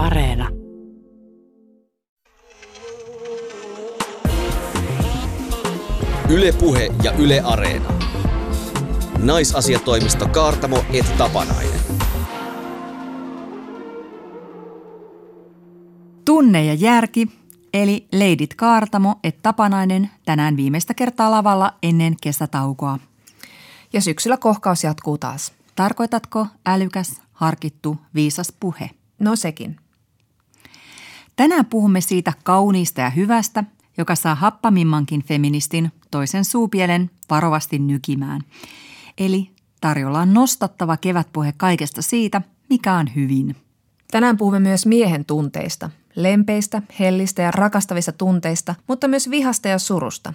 Areena. Ylepuhe ja Yle Areena. Naisasiatoimisto Kaartamo et Tapanainen. Tunne ja järki, eli Leidit Kaartamo et Tapanainen tänään viimeistä kertaa lavalla ennen kesätaukoa. Ja syksyllä kohkaus jatkuu taas. Tarkoitatko älykäs, harkittu, viisas puhe? No sekin. Tänään puhumme siitä kauniista ja hyvästä, joka saa happamimmankin feministin toisen suupielen varovasti nykimään. Eli tarjolla on nostattava kevätpuhe kaikesta siitä, mikä on hyvin. Tänään puhumme myös miehen tunteista. Lempeistä, hellistä ja rakastavista tunteista, mutta myös vihasta ja surusta.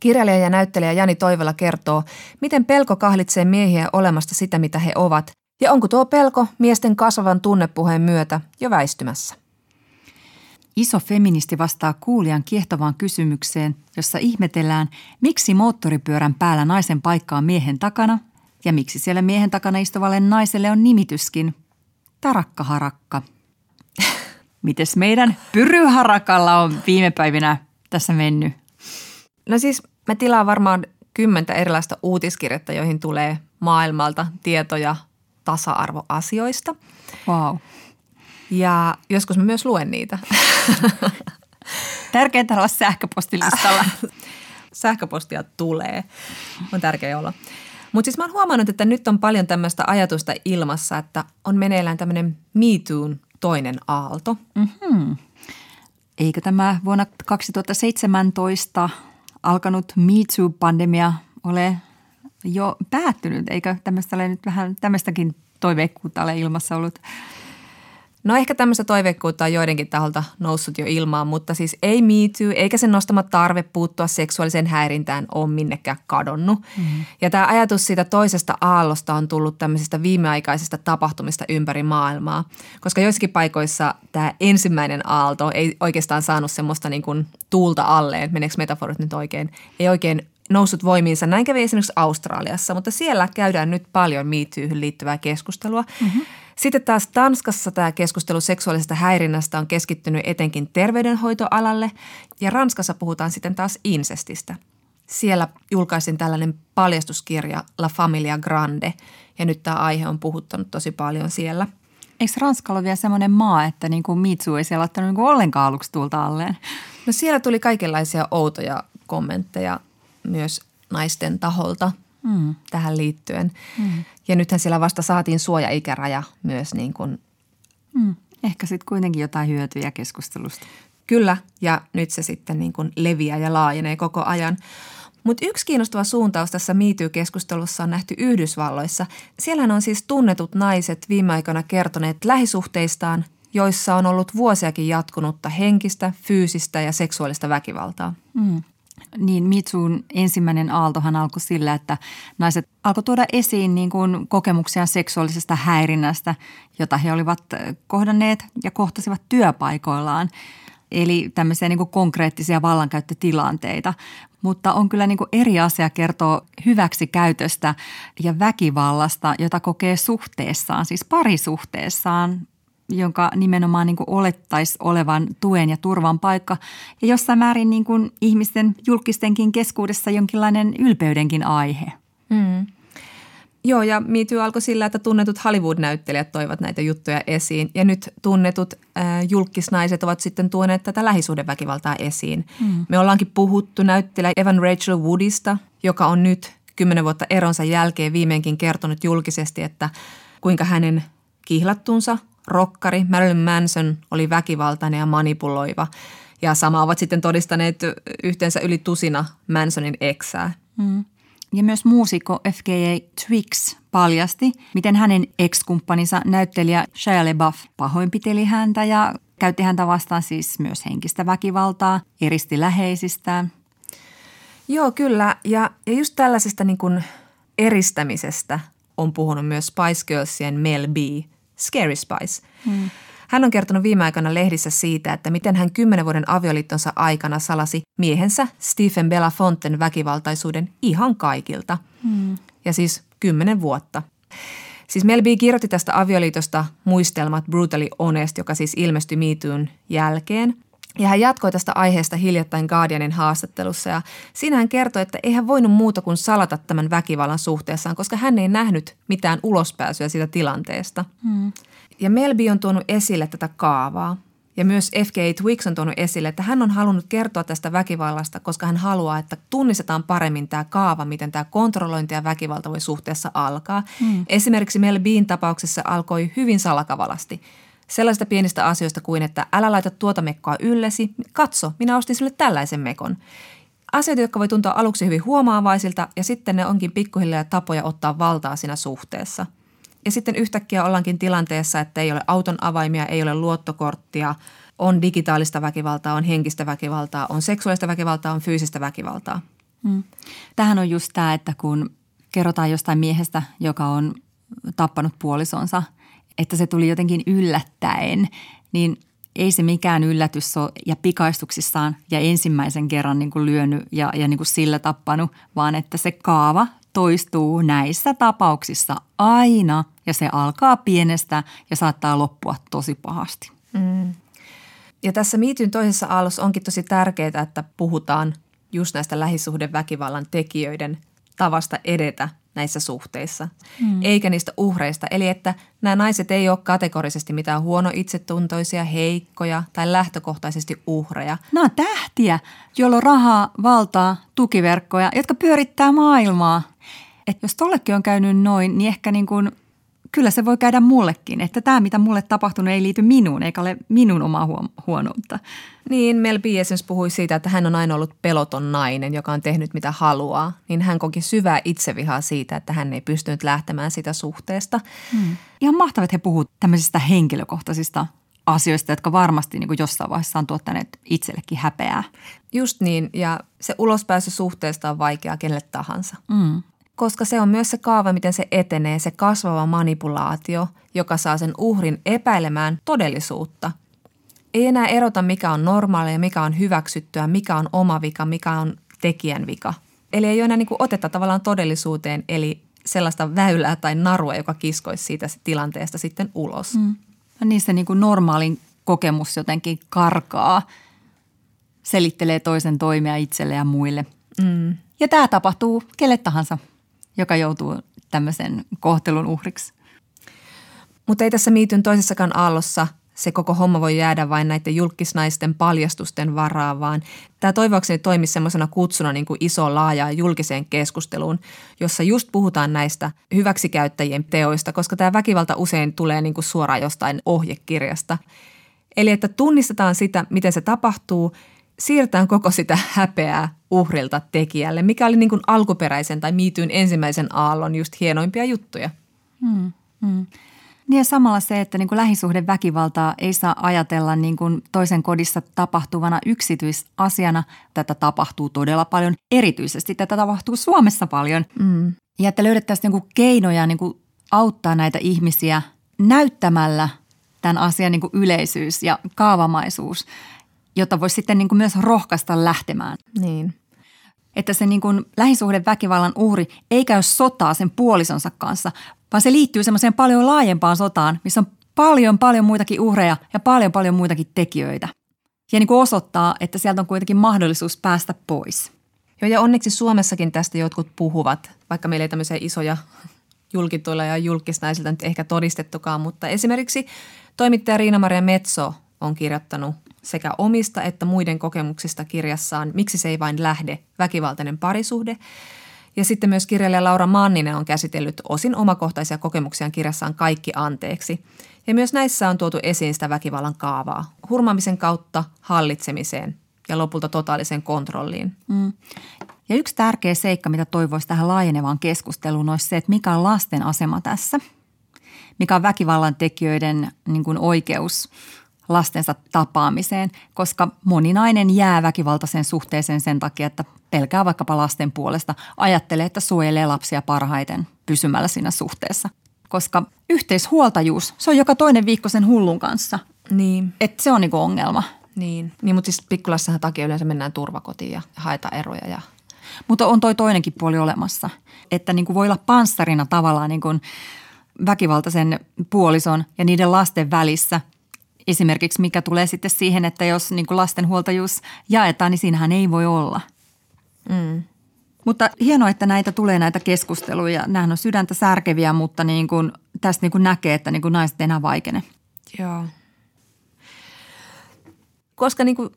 Kirjailija ja näyttelijä Jani Toivola kertoo, miten pelko kahlitsee miehiä olemasta sitä, mitä he ovat, ja onko tuo pelko miesten kasvavan tunnepuheen myötä jo väistymässä. Iso feministi vastaa kuulijan kiehtovaan kysymykseen, jossa ihmetellään, miksi moottoripyörän päällä naisen paikka on miehen takana ja miksi siellä miehen takana istuvalle naiselle on nimityskin Tarakka Harakka. Mites meidän pyryharakalla on viime päivinä tässä mennyt? No siis mä tilaan varmaan kymmentä erilaista uutiskirjettä, joihin tulee maailmalta tietoja tasa-arvoasioista. Wow. Ja joskus mä myös luen niitä. Tärkeintä olla sähköpostilistalla. Sähköpostia tulee. On tärkeää olla. Mutta siis mä oon huomannut, että nyt on paljon tämmöistä ajatusta ilmassa, että on meneillään tämmöinen Me Toon toinen aalto. Mm-hmm. Eikö tämä vuonna 2017 alkanut Me Too-pandemia ole jo päättynyt? Eikö tämmöistä ole nyt vähän tämmöistäkin toiveikkuutta ole ilmassa ollut? No ehkä tämmöistä toiveikkuutta on joidenkin taholta noussut jo ilmaan, mutta siis ei Me Too, eikä sen nostama tarve puuttua seksuaaliseen häirintään ole minnekään kadonnut. Mm-hmm. Ja tämä ajatus siitä toisesta aallosta on tullut tämmöisistä viimeaikaisista tapahtumista ympäri maailmaa, koska joissakin paikoissa tämä ensimmäinen aalto ei oikeastaan saanut semmoista niin kuin tuulta alleen, meneekö metaforit nyt oikein, ei oikein noussut voimiinsa. Näin kävi esimerkiksi Australiassa, mutta siellä käydään nyt paljon Me Toohyn liittyvää keskustelua. Mm-hmm. Sitten taas Tanskassa tämä keskustelu seksuaalisesta häirinnästä on keskittynyt etenkin terveydenhoitoalalle ja Ranskassa puhutaan sitten taas insestistä. Siellä julkaisin tällainen paljastuskirja La Familia Grande ja nyt tämä aihe on puhuttanut tosi paljon siellä. Eikö Ranska ole vielä semmoinen maa, että niin kuin Mitsu ei siellä ottanut niin kuin ollenkaan aluksi tuulta alleen? No siellä tuli kaikenlaisia outoja kommentteja myös naisten taholta mm. tähän liittyen. Mm. Ja nythän siellä vasta saatiin suojaikäraja myös niin kuin. Mm. Ehkä sitten kuitenkin jotain hyötyjä keskustelusta. Kyllä, ja nyt se sitten niin kuin leviää ja laajenee koko ajan. Mutta yksi kiinnostava suuntaus tässä MeToo-keskustelussa on nähty Yhdysvalloissa. Siellähän on siis tunnetut naiset viime aikoina kertoneet lähisuhteistaan, joissa on ollut vuosiakin jatkunutta henkistä, fyysistä ja seksuaalista väkivaltaa. Mm. Niin Mitsuun ensimmäinen aaltohan alkoi sillä, että naiset alkoi tuoda esiin niin kuin kokemuksia seksuaalisesta häirinnästä, jota he olivat kohdanneet ja kohtasivat työpaikoillaan. Eli tämmöisiä niin kuin konkreettisia vallankäyttötilanteita. Mutta on kyllä niin kuin eri asia kertoa hyväksi käytöstä ja väkivallasta, jota kokee suhteessaan, siis parisuhteessaan jonka nimenomaan niin olettaisi olevan tuen ja turvan paikka ja jossain määrin niin kuin ihmisten julkistenkin keskuudessa jonkinlainen ylpeydenkin aihe. Mm. Joo, ja MeToo alkoi sillä, että tunnetut Hollywood-näyttelijät toivat näitä juttuja esiin. Ja nyt tunnetut äh, julkisnaiset ovat sitten tuoneet tätä lähisuhdeväkivaltaa esiin. Mm. Me ollaankin puhuttu näyttelijä Evan Rachel Woodista, joka on nyt kymmenen vuotta eronsa jälkeen viimeinkin kertonut julkisesti, että kuinka hänen kihlattunsa – rokkari Marilyn Manson oli väkivaltainen ja manipuloiva. Ja sama ovat sitten todistaneet yhteensä yli tusina Mansonin eksää. Mm. Ja myös muusikko FKA Twix paljasti, miten hänen ex-kumppaninsa näyttelijä Shia LaBeouf pahoinpiteli häntä ja käytti häntä vastaan siis myös henkistä väkivaltaa, eristi läheisistään. Joo, kyllä. Ja, ja just tällaisesta niin kuin eristämisestä on puhunut myös Spice Girlsien Mel B – Scary Spice. Hmm. Hän on kertonut viime aikoina lehdissä siitä, että miten hän kymmenen vuoden avioliittonsa aikana salasi miehensä Stephen Belafonten väkivaltaisuuden ihan kaikilta. Hmm. Ja siis kymmenen vuotta. Siis Mel B kirjoitti tästä avioliitosta muistelmat Brutally Honest, joka siis ilmestyi miityyn jälkeen. Ja hän jatkoi tästä aiheesta hiljattain Guardianin haastattelussa ja siinä hän kertoi, että ei hän voinut muuta kuin salata tämän väkivallan suhteessaan, koska hän ei nähnyt mitään ulospääsyä siitä tilanteesta. Hmm. Ja Melby on tuonut esille tätä kaavaa. Ja myös FKA Twix on tuonut esille, että hän on halunnut kertoa tästä väkivallasta, koska hän haluaa, että tunnistetaan paremmin tämä kaava, miten tämä kontrollointi ja väkivalta voi suhteessa alkaa. Hmm. Esimerkiksi Mel Bean tapauksessa alkoi hyvin salakavalasti. Sellaista pienistä asioista kuin, että älä laita tuota mekkoa yllesi, katso, minä ostin sille tällaisen mekon. Asioita, jotka voi tuntua aluksi hyvin huomaavaisilta ja sitten ne onkin pikkuhiljaa tapoja ottaa valtaa siinä suhteessa – ja sitten yhtäkkiä ollaankin tilanteessa, että ei ole auton avaimia, ei ole luottokorttia, on digitaalista väkivaltaa, on henkistä väkivaltaa, on seksuaalista väkivaltaa, on fyysistä väkivaltaa. Hmm. Tähän on just tämä, että kun kerrotaan jostain miehestä, joka on tappanut puolisonsa, että se tuli jotenkin yllättäen, niin ei se mikään yllätys ole ja pikaistuksissaan ja ensimmäisen kerran niin kuin lyönyt ja, ja niin kuin sillä tappanut, vaan että se kaava toistuu näissä tapauksissa aina ja se alkaa pienestä ja saattaa loppua tosi pahasti. Mm. Ja tässä miityn toisessa aallossa onkin tosi tärkeää, että puhutaan just näistä lähisuhdeväkivallan tekijöiden tavasta edetä näissä suhteissa, mm. eikä niistä uhreista. Eli että nämä naiset ei ole kategorisesti mitään huono itsetuntoisia, heikkoja tai lähtökohtaisesti uhreja. Nämä on tähtiä, joilla on rahaa, valtaa, tukiverkkoja, jotka pyörittää maailmaa. Et jos tollekin on käynyt noin, niin ehkä niin kuin, kyllä se voi käydä mullekin. Että tämä, mitä mulle tapahtunut, ei liity minuun, eikä ole minun omaa huonoutta. Niin, Mel B. esimerkiksi puhui siitä, että hän on aina ollut peloton nainen, joka on tehnyt mitä haluaa. Niin hän koki syvää itsevihaa siitä, että hän ei pystynyt lähtemään sitä suhteesta. Hmm. Ihan mahtavat, että he puhuvat tämmöisistä henkilökohtaisista asioista, jotka varmasti niin kuin jossain vaiheessa on tuottaneet itsellekin häpeää. Just niin, ja se ulospääsy suhteesta on vaikeaa kenelle tahansa. Mm koska se on myös se kaava, miten se etenee, se kasvava manipulaatio, joka saa sen uhrin epäilemään todellisuutta. Ei enää erota, mikä on normaalia, mikä on hyväksyttyä, mikä on oma vika, mikä on tekijän vika. Eli ei ole enää niin kuin otetta tavallaan todellisuuteen, eli sellaista väylää tai narua, joka kiskoisi siitä tilanteesta sitten ulos. Mm. Ja niin se niin kuin normaalin kokemus jotenkin karkaa, selittelee toisen toimia itselle ja muille. Mm. Ja tämä tapahtuu kelle tahansa joka joutuu tämmöisen kohtelun uhriksi. Mutta ei tässä miityn toisessakaan aallossa se koko homma voi jäädä vain näiden julkisnaisten paljastusten varaan, vaan tämä toivoakseni toimisi semmoisena kutsuna niin kuin iso laajaa julkiseen keskusteluun, jossa just puhutaan näistä hyväksikäyttäjien teoista, koska tämä väkivalta usein tulee niin kuin suoraan jostain ohjekirjasta. Eli että tunnistetaan sitä, miten se tapahtuu siirretään koko sitä häpeää uhrilta tekijälle, mikä oli niin kuin alkuperäisen tai miityyn ensimmäisen aallon just hienoimpia juttuja. Hmm, hmm. Niin ja samalla se, että niin kuin lähisuhdeväkivaltaa ei saa ajatella niin kuin toisen kodissa tapahtuvana yksityisasiana. Tätä tapahtuu todella paljon. Erityisesti tätä tapahtuu Suomessa paljon. Hmm. Ja että löydettäisiin niin kuin keinoja niin kuin auttaa näitä ihmisiä näyttämällä tämän asian niin kuin yleisyys ja kaavamaisuus jota voisi sitten niin kuin myös rohkaista lähtemään. Niin. Että se niin kuin lähisuhdeväkivallan uhri ei käy sotaa sen puolisonsa kanssa, vaan se liittyy semmoiseen paljon laajempaan sotaan, missä on paljon paljon muitakin uhreja ja paljon paljon muitakin tekijöitä. Ja niin kuin osoittaa, että sieltä on kuitenkin mahdollisuus päästä pois. Joo, ja onneksi Suomessakin tästä jotkut puhuvat, vaikka meillä ei tämmöisiä isoja julkituilla ja julkisnaisilta nyt ehkä todistettukaan, mutta esimerkiksi toimittaja Riina-Maria Metso on kirjoittanut sekä omista että muiden kokemuksista kirjassaan Miksi se ei vain lähde, väkivaltainen parisuhde. Ja sitten myös kirjailija Laura Manninen on käsitellyt osin omakohtaisia kokemuksiaan kirjassaan Kaikki anteeksi. Ja myös näissä on tuotu esiin sitä väkivallan kaavaa, hurmaamisen kautta hallitsemiseen ja lopulta totaaliseen kontrolliin. Mm. Ja yksi tärkeä seikka, mitä toivoisi tähän laajenevaan keskusteluun, olisi se, että mikä on lasten asema tässä. Mikä on väkivallan tekijöiden niin kuin oikeus lastensa tapaamiseen, koska moninainen jää väkivaltaiseen suhteeseen sen takia, että pelkää vaikkapa lasten puolesta, ajattelee, että suojelee lapsia parhaiten pysymällä siinä suhteessa. Koska yhteishuoltajuus, se on joka toinen viikko sen hullun kanssa. Niin. Et se on niinku ongelma. Niin, niin mutta siis pikkulassahan takia yleensä mennään turvakotiin ja haetaan eroja ja mutta on toi toinenkin puoli olemassa, että niin kuin voi olla panssarina tavallaan niin kuin väkivaltaisen puolison ja niiden lasten välissä. Esimerkiksi mikä tulee sitten siihen, että jos niin kuin lastenhuoltajuus jaetaan, niin siinähän ei voi olla. Mm. Mutta hienoa, että näitä tulee näitä keskusteluja. Nämähän on sydäntä särkeviä, mutta niin kuin, tästä niin kuin näkee, että niin kuin naiset enää vaikene. Joo. Koska niin kuin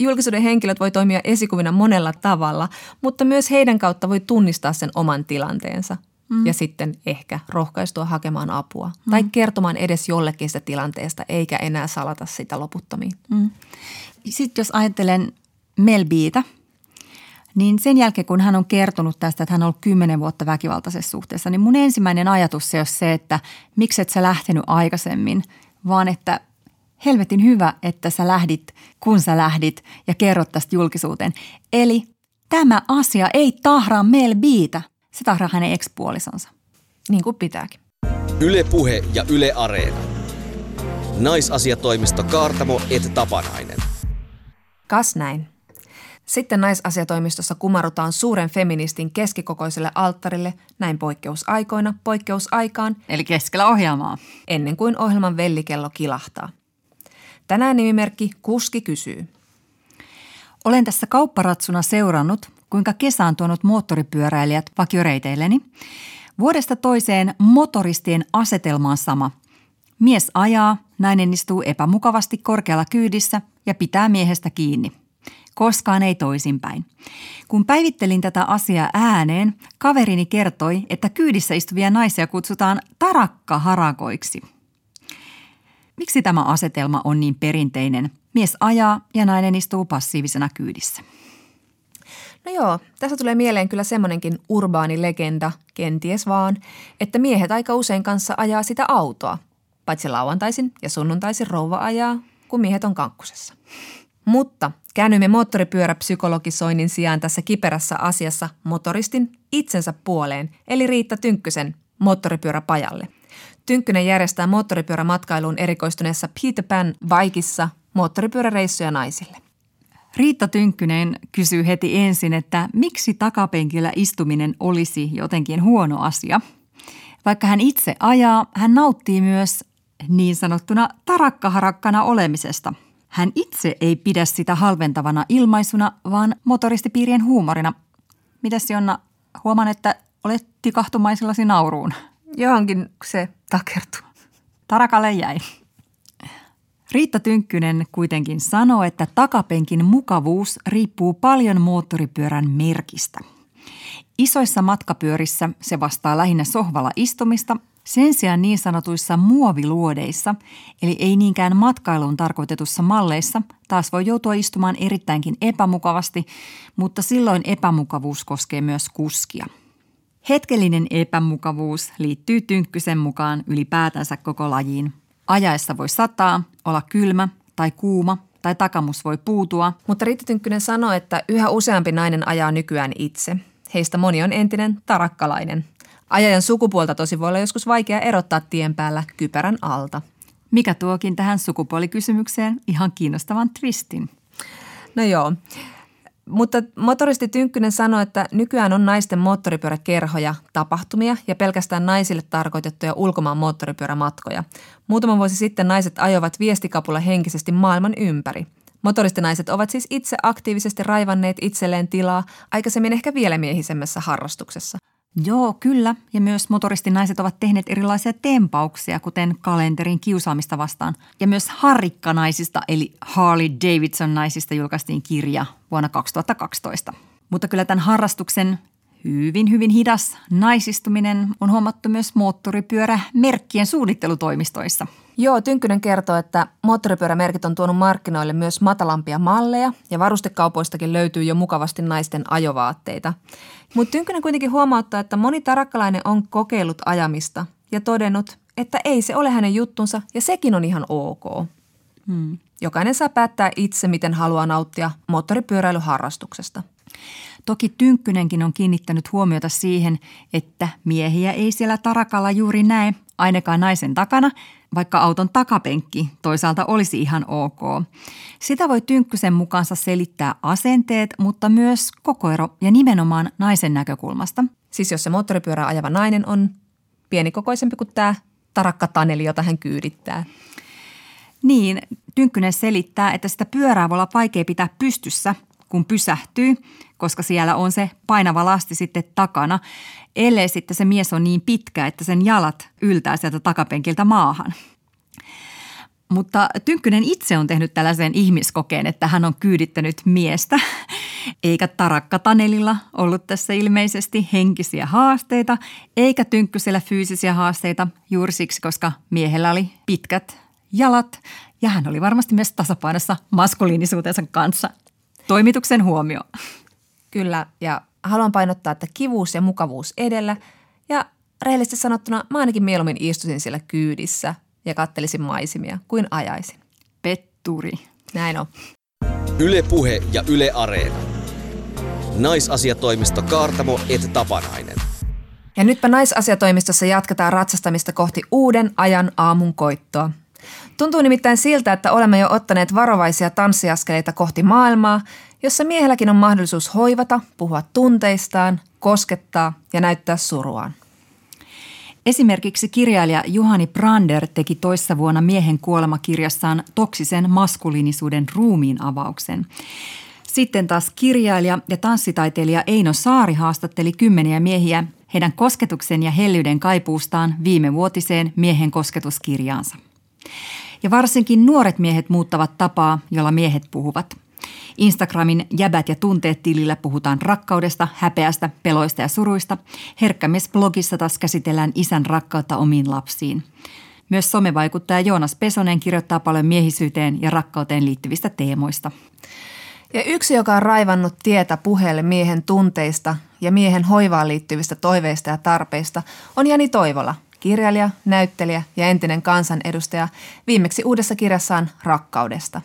julkisuuden henkilöt voi toimia esikuvina monella tavalla, mutta myös heidän kautta voi tunnistaa sen oman tilanteensa mm. ja sitten ehkä rohkaistua hakemaan apua mm. tai kertomaan edes jollekin sitä tilanteesta eikä enää salata sitä loputtomiin. Mm. Sitten jos ajattelen Melbiitä, niin sen jälkeen kun hän on kertonut tästä, että hän on ollut kymmenen vuotta väkivaltaisessa suhteessa, niin mun ensimmäinen ajatus se on se, että miksi et sä lähtenyt aikaisemmin, vaan että helvetin hyvä, että sä lähdit, kun sä lähdit ja kerrot tästä julkisuuteen. Eli tämä asia ei tahraa Mel se tahraa hänen ekspuolisonsa. Niin kuin pitääkin. Yle Puhe ja Yle Areena. Naisasiatoimisto Kaartamo et Tapanainen. Kas näin. Sitten naisasiatoimistossa kumarutaan suuren feministin keskikokoiselle alttarille näin poikkeusaikoina poikkeusaikaan. Eli keskellä ohjelmaa. Ennen kuin ohjelman vellikello kilahtaa. Tänään nimimerkki Kuski kysyy. Olen tässä kaupparatsuna seurannut, kuinka kesä on tuonut moottoripyöräilijät vakioreiteilleni. Vuodesta toiseen motoristien asetelma on sama. Mies ajaa, nainen istuu epämukavasti korkealla kyydissä ja pitää miehestä kiinni. Koskaan ei toisinpäin. Kun päivittelin tätä asiaa ääneen, kaverini kertoi, että kyydissä istuvia naisia kutsutaan tarakka-harakoiksi – Miksi tämä asetelma on niin perinteinen? Mies ajaa ja nainen istuu passiivisena kyydissä. No joo, tässä tulee mieleen kyllä semmoinenkin urbaani legenda, kenties vaan, että miehet aika usein kanssa ajaa sitä autoa. Paitsi lauantaisin ja sunnuntaisin rouva ajaa, kun miehet on kankkusessa. Mutta käännymme moottoripyöräpsykologisoinnin sijaan tässä kiperässä asiassa motoristin itsensä puoleen, eli Riitta Tynkkysen moottoripyöräpajalle – Tynkkynen järjestää moottoripyörämatkailuun erikoistuneessa Peter Pan Vaikissa moottoripyöräreissuja naisille. Riitta Tynkkynen kysyy heti ensin, että miksi takapenkillä istuminen olisi jotenkin huono asia. Vaikka hän itse ajaa, hän nauttii myös niin sanottuna tarakkaharakkana olemisesta. Hän itse ei pidä sitä halventavana ilmaisuna, vaan motoristipiirien huumorina. Mitäs Jonna, huomaan, että olet tikahtumaisillasi nauruun. Johonkin se takertu. Tarakalle jäi. Riitta Tynkkynen kuitenkin sanoo, että takapenkin mukavuus riippuu paljon moottoripyörän merkistä. Isoissa matkapyörissä se vastaa lähinnä sohvalla istumista, sen sijaan niin sanotuissa muoviluodeissa, eli ei niinkään matkailuun tarkoitetussa malleissa, taas voi joutua istumaan erittäinkin epämukavasti, mutta silloin epämukavuus koskee myös kuskia – Hetkellinen epämukavuus liittyy Tynkkysen mukaan ylipäätänsä koko lajiin. Ajaessa voi sataa, olla kylmä tai kuuma tai takamus voi puutua. Mutta Riitta Tynkkynen sanoi, että yhä useampi nainen ajaa nykyään itse. Heistä moni on entinen tarakkalainen. Ajajan sukupuolta tosi voi olla joskus vaikea erottaa tien päällä kypärän alta. Mikä tuokin tähän sukupuolikysymykseen ihan kiinnostavan twistin. No joo. Mutta motoristi Tynkkynen sanoi, että nykyään on naisten moottoripyöräkerhoja, tapahtumia ja pelkästään naisille tarkoitettuja ulkomaan moottoripyörämatkoja. Muutama vuosi sitten naiset ajoivat viestikapulla henkisesti maailman ympäri. Motoristinaiset ovat siis itse aktiivisesti raivanneet itselleen tilaa aikaisemmin ehkä vielä miehisemmässä harrastuksessa. Joo, kyllä. Ja myös motoristinaiset ovat tehneet erilaisia tempauksia, kuten kalenterin kiusaamista vastaan. Ja myös harrikkanaisista, eli Harley Davidson naisista julkaistiin kirja vuonna 2012. Mutta kyllä tämän harrastuksen hyvin, hyvin hidas naisistuminen on huomattu myös moottoripyörämerkkien suunnittelutoimistoissa. Joo, Tynkkynen kertoo, että moottoripyörämerkit on tuonut markkinoille myös matalampia malleja ja varustekaupoistakin löytyy jo mukavasti naisten ajovaatteita. Mutta Tynkkynen kuitenkin huomauttaa, että moni tarakkalainen on kokeillut ajamista ja todennut, että ei se ole hänen juttunsa ja sekin on ihan ok. Hmm. Jokainen saa päättää itse, miten haluaa nauttia moottoripyöräilyharrastuksesta. Toki Tynkkynenkin on kiinnittänyt huomiota siihen, että miehiä ei siellä tarakalla juuri näe, ainakaan naisen takana, vaikka auton takapenkki toisaalta olisi ihan ok. Sitä voi Tynkkysen mukaansa selittää asenteet, mutta myös kokoero ja nimenomaan naisen näkökulmasta. Siis jos se moottoripyörä ajava nainen on pienikokoisempi kuin tämä tarakka Taneli, jota hän kyydittää. Niin, Tynkkynen selittää, että sitä pyörää voi olla vaikea pitää pystyssä, kun pysähtyy, koska siellä on se painava lasti sitten takana, ellei sitten se mies on niin pitkä, että sen jalat yltää sieltä takapenkiltä maahan. Mutta Tynkkynen itse on tehnyt tällaisen ihmiskokeen, että hän on kyydittänyt miestä, eikä Tarakka Tanelilla ollut tässä ilmeisesti henkisiä haasteita, eikä Tynkkysellä fyysisiä haasteita juuri siksi, koska miehellä oli pitkät jalat ja hän oli varmasti myös tasapainossa maskuliinisuutensa kanssa. Toimituksen huomio. Kyllä, ja haluan painottaa, että kivuus ja mukavuus edellä. Ja rehellisesti sanottuna mä ainakin mieluummin istuisin siellä kyydissä ja kattelisin maisimia kuin ajaisin. Petturi. Näin on. Yle Puhe ja Yle Areena. Naisasiatoimisto Kaartamo et Tapanainen. Ja nytpä naisasiatoimistossa jatketaan ratsastamista kohti uuden ajan aamun koittoa. Tuntuu nimittäin siltä, että olemme jo ottaneet varovaisia tanssiaskeleita kohti maailmaa, jossa miehelläkin on mahdollisuus hoivata, puhua tunteistaan, koskettaa ja näyttää suruaan. Esimerkiksi kirjailija Juhani Brander teki toissa vuonna miehen kuolemakirjassaan toksisen maskuliinisuuden ruumiin avauksen. Sitten taas kirjailija ja tanssitaiteilija Eino Saari haastatteli kymmeniä miehiä heidän kosketuksen ja hellyyden kaipuustaan viime vuotiseen miehen kosketuskirjaansa. Ja varsinkin nuoret miehet muuttavat tapaa, jolla miehet puhuvat. Instagramin jäbät ja tunteet tilillä puhutaan rakkaudesta, häpeästä, peloista ja suruista. Herkkämies-blogissa taas käsitellään isän rakkautta omiin lapsiin. Myös somevaikuttaja Joonas Pesonen kirjoittaa paljon miehisyyteen ja rakkauteen liittyvistä teemoista. Ja yksi, joka on raivannut tietä puheelle miehen tunteista ja miehen hoivaan liittyvistä toiveista ja tarpeista, on Jani Toivola, kirjailija, näyttelijä ja entinen kansanedustaja, viimeksi uudessa kirjassaan Rakkaudesta.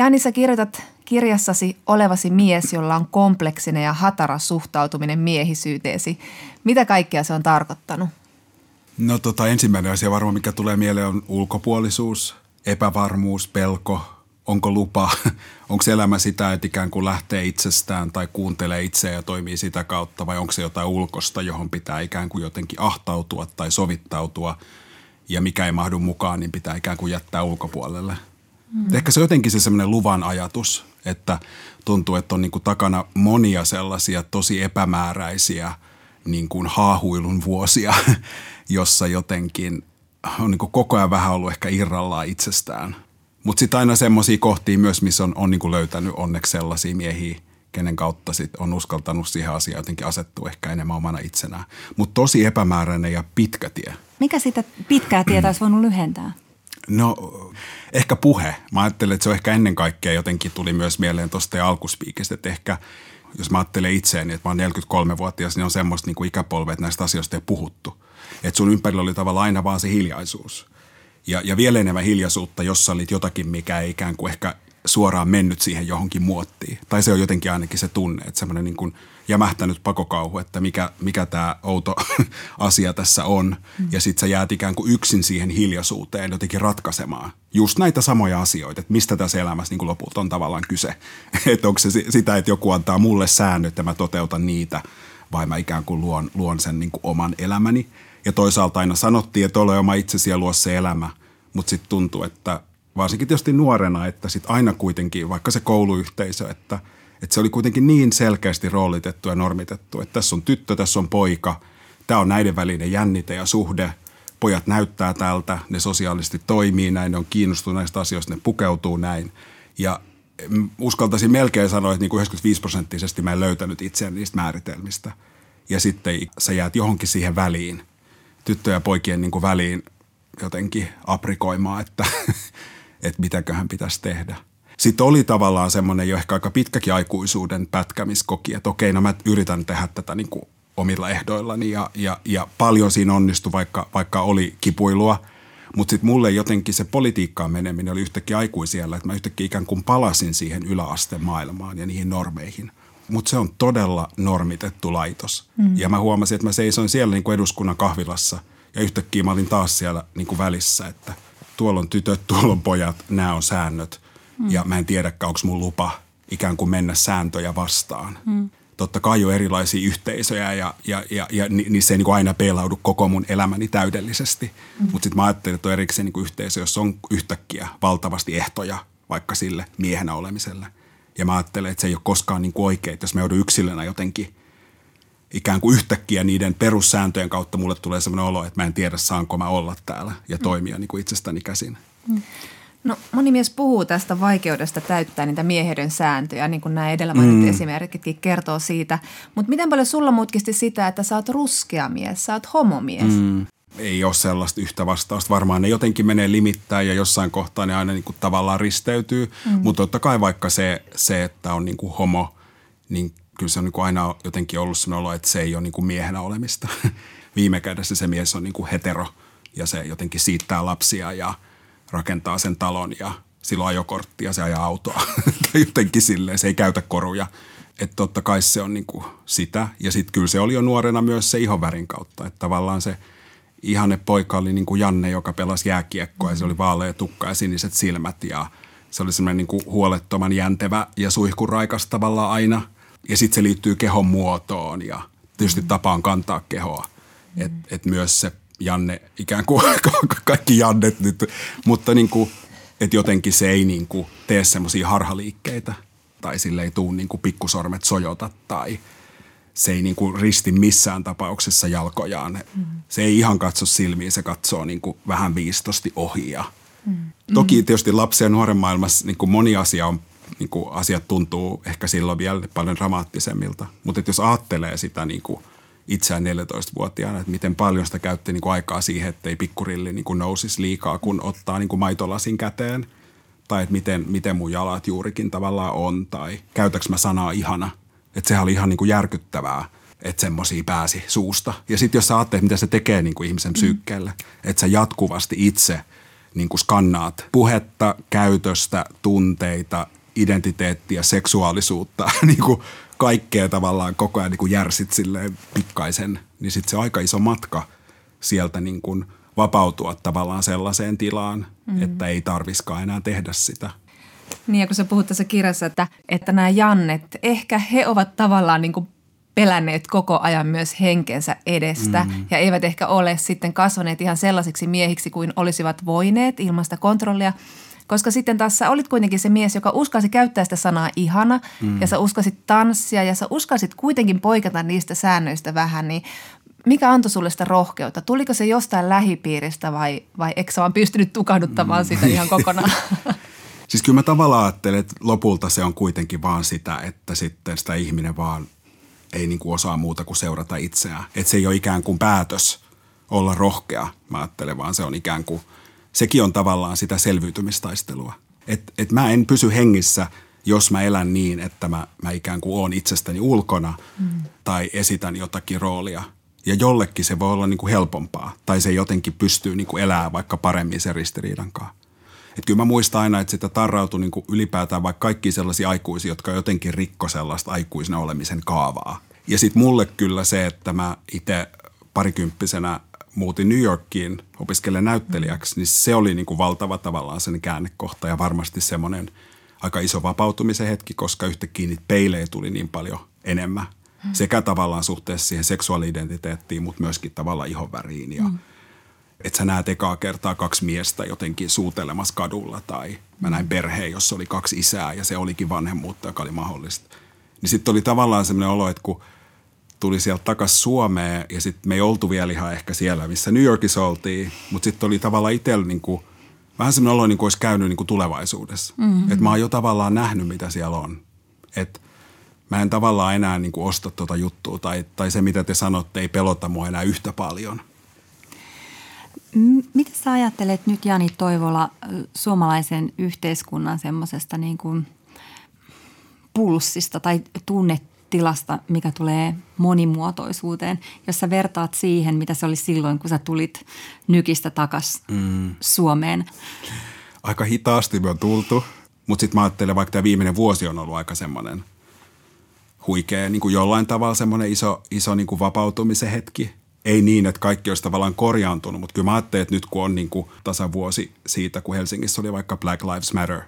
Jani, sä kirjoitat kirjassasi olevasi mies, jolla on kompleksinen ja hatara suhtautuminen miehisyyteesi. Mitä kaikkea se on tarkoittanut? No tota, ensimmäinen asia varmaan, mikä tulee mieleen on ulkopuolisuus, epävarmuus, pelko, onko lupa, onko elämä sitä, että ikään kuin lähtee itsestään tai kuuntelee itseä ja toimii sitä kautta vai onko se jotain ulkosta, johon pitää ikään kuin jotenkin ahtautua tai sovittautua ja mikä ei mahdu mukaan, niin pitää ikään kuin jättää ulkopuolelle. Mm. Ehkä se on jotenkin se semmoinen luvan ajatus, että tuntuu, että on niin kuin takana monia sellaisia tosi epämääräisiä niin kuin haahuilun vuosia, jossa jotenkin on niin kuin koko ajan vähän ollut ehkä irrallaan itsestään – mutta sitten aina semmoisia kohtia myös, missä on, on niinku löytänyt onneksi sellaisia miehiä, kenen kautta sit on uskaltanut siihen asiaan jotenkin asettua ehkä enemmän omana itsenään. Mutta tosi epämääräinen ja pitkä tie. Mikä sitä pitkää tietä olisi voinut lyhentää? No ehkä puhe. Mä ajattelen, että se on ehkä ennen kaikkea jotenkin tuli myös mieleen tuosta alkuspiikistä, että ehkä jos mä ajattelen itseäni, että mä oon 43-vuotias, niin on semmoista niin kuin ikäpolve, että näistä asioista ei puhuttu. Että sun ympärillä oli tavallaan aina vaan se hiljaisuus ja, ja vielä enemmän hiljaisuutta, jossa olit jotakin, mikä ei ikään kuin ehkä suoraan mennyt siihen johonkin muottiin. Tai se on jotenkin ainakin se tunne, että semmoinen niin kuin jämähtänyt pakokauhu, että mikä, mikä tämä outo asia tässä on. Mm. Ja sitten sä jäät ikään kuin yksin siihen hiljaisuuteen jotenkin ratkaisemaan just näitä samoja asioita, että mistä tässä elämässä niin lopulta on tavallaan kyse. että onko se sitä, että joku antaa mulle säännöt ja mä toteutan niitä, vai mä ikään kuin luon, luon sen niin kuin oman elämäni – ja toisaalta aina sanottiin, että ole oma itsesi ja luo se elämä, mutta sitten tuntuu, että varsinkin tietysti nuorena, että sitten aina kuitenkin, vaikka se kouluyhteisö, että, että se oli kuitenkin niin selkeästi roolitettu ja normitettu, että tässä on tyttö, tässä on poika, tämä on näiden välinen jännite ja suhde, pojat näyttää tältä, ne sosiaalisesti toimii näin, ne on kiinnostuneet näistä asioista, ne pukeutuu näin. Ja uskaltaisin melkein sanoa, että niin kuin 95 prosenttisesti mä en löytänyt itseäni niistä määritelmistä. Ja sitten sä jäät johonkin siihen väliin tyttöjen ja poikien niin kuin väliin jotenkin aprikoimaan, että, että mitäköhän pitäisi tehdä. Sitten oli tavallaan semmoinen jo ehkä aika pitkäkin aikuisuuden pätkä, missä koki, että okei, no mä yritän tehdä tätä niin kuin omilla ehdoillani ja, ja, ja paljon siinä onnistui, vaikka, vaikka oli kipuilua. Mutta sitten mulle jotenkin se politiikkaan meneminen oli yhtäkkiä aikuisiellä, että mä yhtäkkiä ikään kuin palasin siihen yläasteen maailmaan ja niihin normeihin – mutta se on todella normitettu laitos. Mm. Ja mä huomasin, että mä seisoin siellä niin kuin eduskunnan kahvilassa ja yhtäkkiä mä olin taas siellä niin kuin välissä, että tuolla on tytöt, tuolla on pojat, nämä on säännöt. Mm. Ja mä en tiedäkään, onko mun lupa ikään kuin mennä sääntöjä vastaan. Mm. totta kai on erilaisia yhteisöjä ja, ja, ja, ja niissä ei niin kuin aina peilaudu koko mun elämäni täydellisesti. Mm-hmm. Mutta sitten mä ajattelin, että on erikseen niin kuin yhteisö, jossa on yhtäkkiä valtavasti ehtoja vaikka sille miehenä olemiselle. Ja mä ajattelen, että se ei ole koskaan niin kuin oikein, että jos mä joudun yksilönä jotenkin ikään kuin yhtäkkiä niiden perussääntöjen kautta mulle tulee sellainen olo, että mä en tiedä saanko mä olla täällä ja toimia niin kuin itsestäni käsin. Mm. No moni mies puhuu tästä vaikeudesta täyttää niitä mieheyden sääntöjä, niin kuin nämä edellä mainitut mm. esimerkitkin kertoo siitä. Mutta miten paljon sulla mutkisti sitä, että sä oot ruskea mies, sä oot homomies? Mm. Ei ole sellaista yhtä vastausta. Varmaan ne jotenkin menee limittäin ja jossain kohtaa ne aina niin kuin tavallaan risteytyy. Mm. Mutta totta kai vaikka se, se että on niin kuin homo, niin kyllä se on niin kuin aina jotenkin ollut sellainen olo, että se ei ole niin kuin miehenä olemista. Viime kädessä se mies on niin kuin hetero ja se jotenkin siittää lapsia ja – rakentaa sen talon ja sillä on ajokortti ja se ajaa autoa. tai jotenkin silleen, se ei käytä koruja. Että totta kai se on niinku sitä. Ja sitten kyllä se oli jo nuorena myös se ihonvärin kautta. Että tavallaan se ihanne poika oli niinku Janne, joka pelasi jääkiekkoa ja se oli vaalea tukka ja siniset silmät ja se oli semmoinen niinku huolettoman jäntevä ja suihkuraikas tavallaan aina. Ja sitten se liittyy kehon muotoon ja tietysti tapaan kantaa kehoa. Että et myös se Janne, ikään kuin kaikki Jannet nyt, mutta niin kuin, että jotenkin se ei niin kuin tee semmoisia harhaliikkeitä tai sille ei tuu niin kuin pikkusormet sojota tai se ei niin kuin risti missään tapauksessa jalkojaan. Mm. Se ei ihan katso silmiin, se katsoo niin kuin vähän viistosti ohi. Ja mm. Toki tietysti lapsen ja nuoren maailmassa niin kuin moni asia on niin kuin asiat tuntuu ehkä silloin vielä paljon dramaattisemmilta. Mutta jos ajattelee sitä niin kuin itseään 14-vuotiaana, että miten paljon sitä käytti niin kuin aikaa siihen, ettei pikkurilli niin kuin nousisi liikaa, kun ottaa niin kuin maitolasin käteen. Tai että miten, miten mun jalat juurikin tavallaan on, tai käytäks mä sanaa ihana. Että sehän oli ihan niin kuin järkyttävää, että semmoisia pääsi suusta. Ja sitten jos sä ajattelet, mitä se tekee niin kuin ihmisen psyykkeelle, että sä jatkuvasti itse niin kuin skannaat puhetta, käytöstä, tunteita, identiteettiä, seksuaalisuutta, niin kuin kaikkea tavallaan koko ajan niin kuin järsit silleen pikkaisen, niin sitten se on aika iso matka sieltä niin kuin vapautua tavallaan sellaiseen tilaan, mm. että ei tarviskaan enää tehdä sitä. Niin ja kun sä puhut tässä kirjassa, että, että nämä Jannet, ehkä he ovat tavallaan niin kuin pelänneet koko ajan myös henkensä edestä mm. ja eivät ehkä ole sitten kasvaneet ihan sellaisiksi miehiksi kuin olisivat voineet ilman sitä kontrollia – koska sitten taas sä olit kuitenkin se mies, joka uskalsi käyttää sitä sanaa ihana mm. ja sä uskalsit tanssia ja sä uskalsit kuitenkin poikata niistä säännöistä vähän, niin mikä antoi sulle sitä rohkeutta? Tuliko se jostain lähipiiristä vai, vai eikö sä vaan pystynyt tukahduttamaan mm. sitä ihan kokonaan? siis kyllä mä tavallaan ajattelen, että lopulta se on kuitenkin vaan sitä, että sitten sitä ihminen vaan ei niin kuin osaa muuta kuin seurata itseään. Että se ei ole ikään kuin päätös olla rohkea, mä ajattelen, vaan se on ikään kuin – sekin on tavallaan sitä selviytymistaistelua. Et, et mä en pysy hengissä, jos mä elän niin, että mä, mä ikään kuin oon itsestäni ulkona mm. tai esitän jotakin roolia. Ja jollekin se voi olla niin kuin helpompaa tai se jotenkin pystyy niin kuin elämään vaikka paremmin sen ristiriidan kanssa. Et kyllä mä muistan aina, että sitä tarrautui niin kuin ylipäätään vaikka kaikki sellaisia aikuisia, jotka jotenkin rikko sellaista aikuisena olemisen kaavaa. Ja sitten mulle kyllä se, että mä itse parikymppisenä muutin New Yorkiin opiskelemaan näyttelijäksi, niin se oli niin kuin valtava tavallaan sen käännekohta ja varmasti semmoinen aika iso vapautumisen hetki, koska yhtäkkiä niitä peilejä tuli niin paljon enemmän. Hmm. Sekä tavallaan suhteessa siihen seksuaali-identiteettiin, mutta myöskin tavallaan ihonväriin. Ja, hmm. Että sä näet ekaa kertaa kaksi miestä jotenkin suutelemassa kadulla tai mä näin perheen, jossa oli kaksi isää ja se olikin vanhemmuutta, joka oli mahdollista. Niin sitten oli tavallaan semmoinen olo, että kun – tuli sieltä takaisin Suomeen ja sitten me ei oltu vielä ihan ehkä siellä, missä New Yorkissa oltiin, mutta sitten oli tavallaan itsellä niin kuin, vähän semmoinen olo, niin kuin olisi käynyt niin kuin tulevaisuudessa. Mm-hmm. Että mä oon jo tavallaan nähnyt, mitä siellä on. Että mä en tavallaan enää niin kuin osta tuota juttua tai, tai se, mitä te sanotte, ei pelota mua enää yhtä paljon. Mitä sä ajattelet nyt Jani Toivola suomalaisen yhteiskunnan semmoisesta niin kuin pulssista tai tunnet tilasta, mikä tulee monimuotoisuuteen, jos sä vertaat siihen, mitä se oli silloin, kun sä tulit nykistä takas mm. Suomeen. Aika hitaasti me on tultu, mutta sitten mä ajattelen, vaikka tämä viimeinen vuosi on ollut aika semmoinen huikea, niin kuin jollain tavalla semmoinen iso, iso niin kuin vapautumisen hetki. Ei niin, että kaikki olisi tavallaan korjaantunut, mutta kyllä mä ajattelen, että nyt kun on niin kuin tasavuosi siitä, kun Helsingissä oli vaikka Black Lives Matter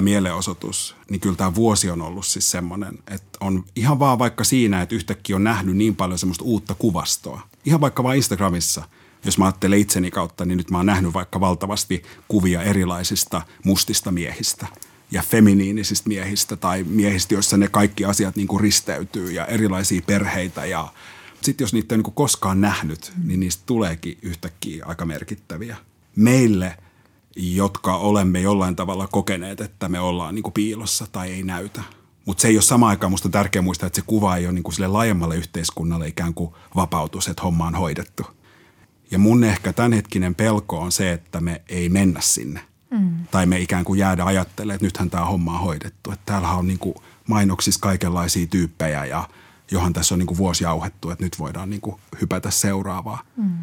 mielenosoitus, niin kyllä tämä vuosi on ollut siis semmoinen, että on ihan vaan vaikka siinä, että yhtäkkiä on nähnyt niin paljon semmoista uutta kuvastoa. Ihan vaikka vain Instagramissa, jos mä ajattelen itseni kautta, niin nyt mä oon nähnyt vaikka valtavasti kuvia erilaisista mustista miehistä ja feminiinisistä miehistä tai miehistä, joissa ne kaikki asiat niin kuin risteytyy ja erilaisia perheitä ja sitten jos niitä ei niin koskaan nähnyt, niin niistä tuleekin yhtäkkiä aika merkittäviä. Meille, jotka olemme jollain tavalla kokeneet, että me ollaan niin piilossa tai ei näytä. Mutta se ei ole sama aikaan, musta on tärkeää muistaa, että se kuva ei ole niin kuin sille laajemmalle yhteiskunnalle ikään kuin vapautus, että homma on hoidettu. Ja mun ehkä tämänhetkinen pelko on se, että me ei mennä sinne. Mm. Tai me ikään kuin jäädä ajattelemaan, että nythän tämä homma on hoidettu. Että täällä on niin kuin mainoksissa kaikenlaisia tyyppejä ja – johon tässä on niin kuin vuosi jauhettu, että nyt voidaan niin kuin hypätä seuraavaa. Mm.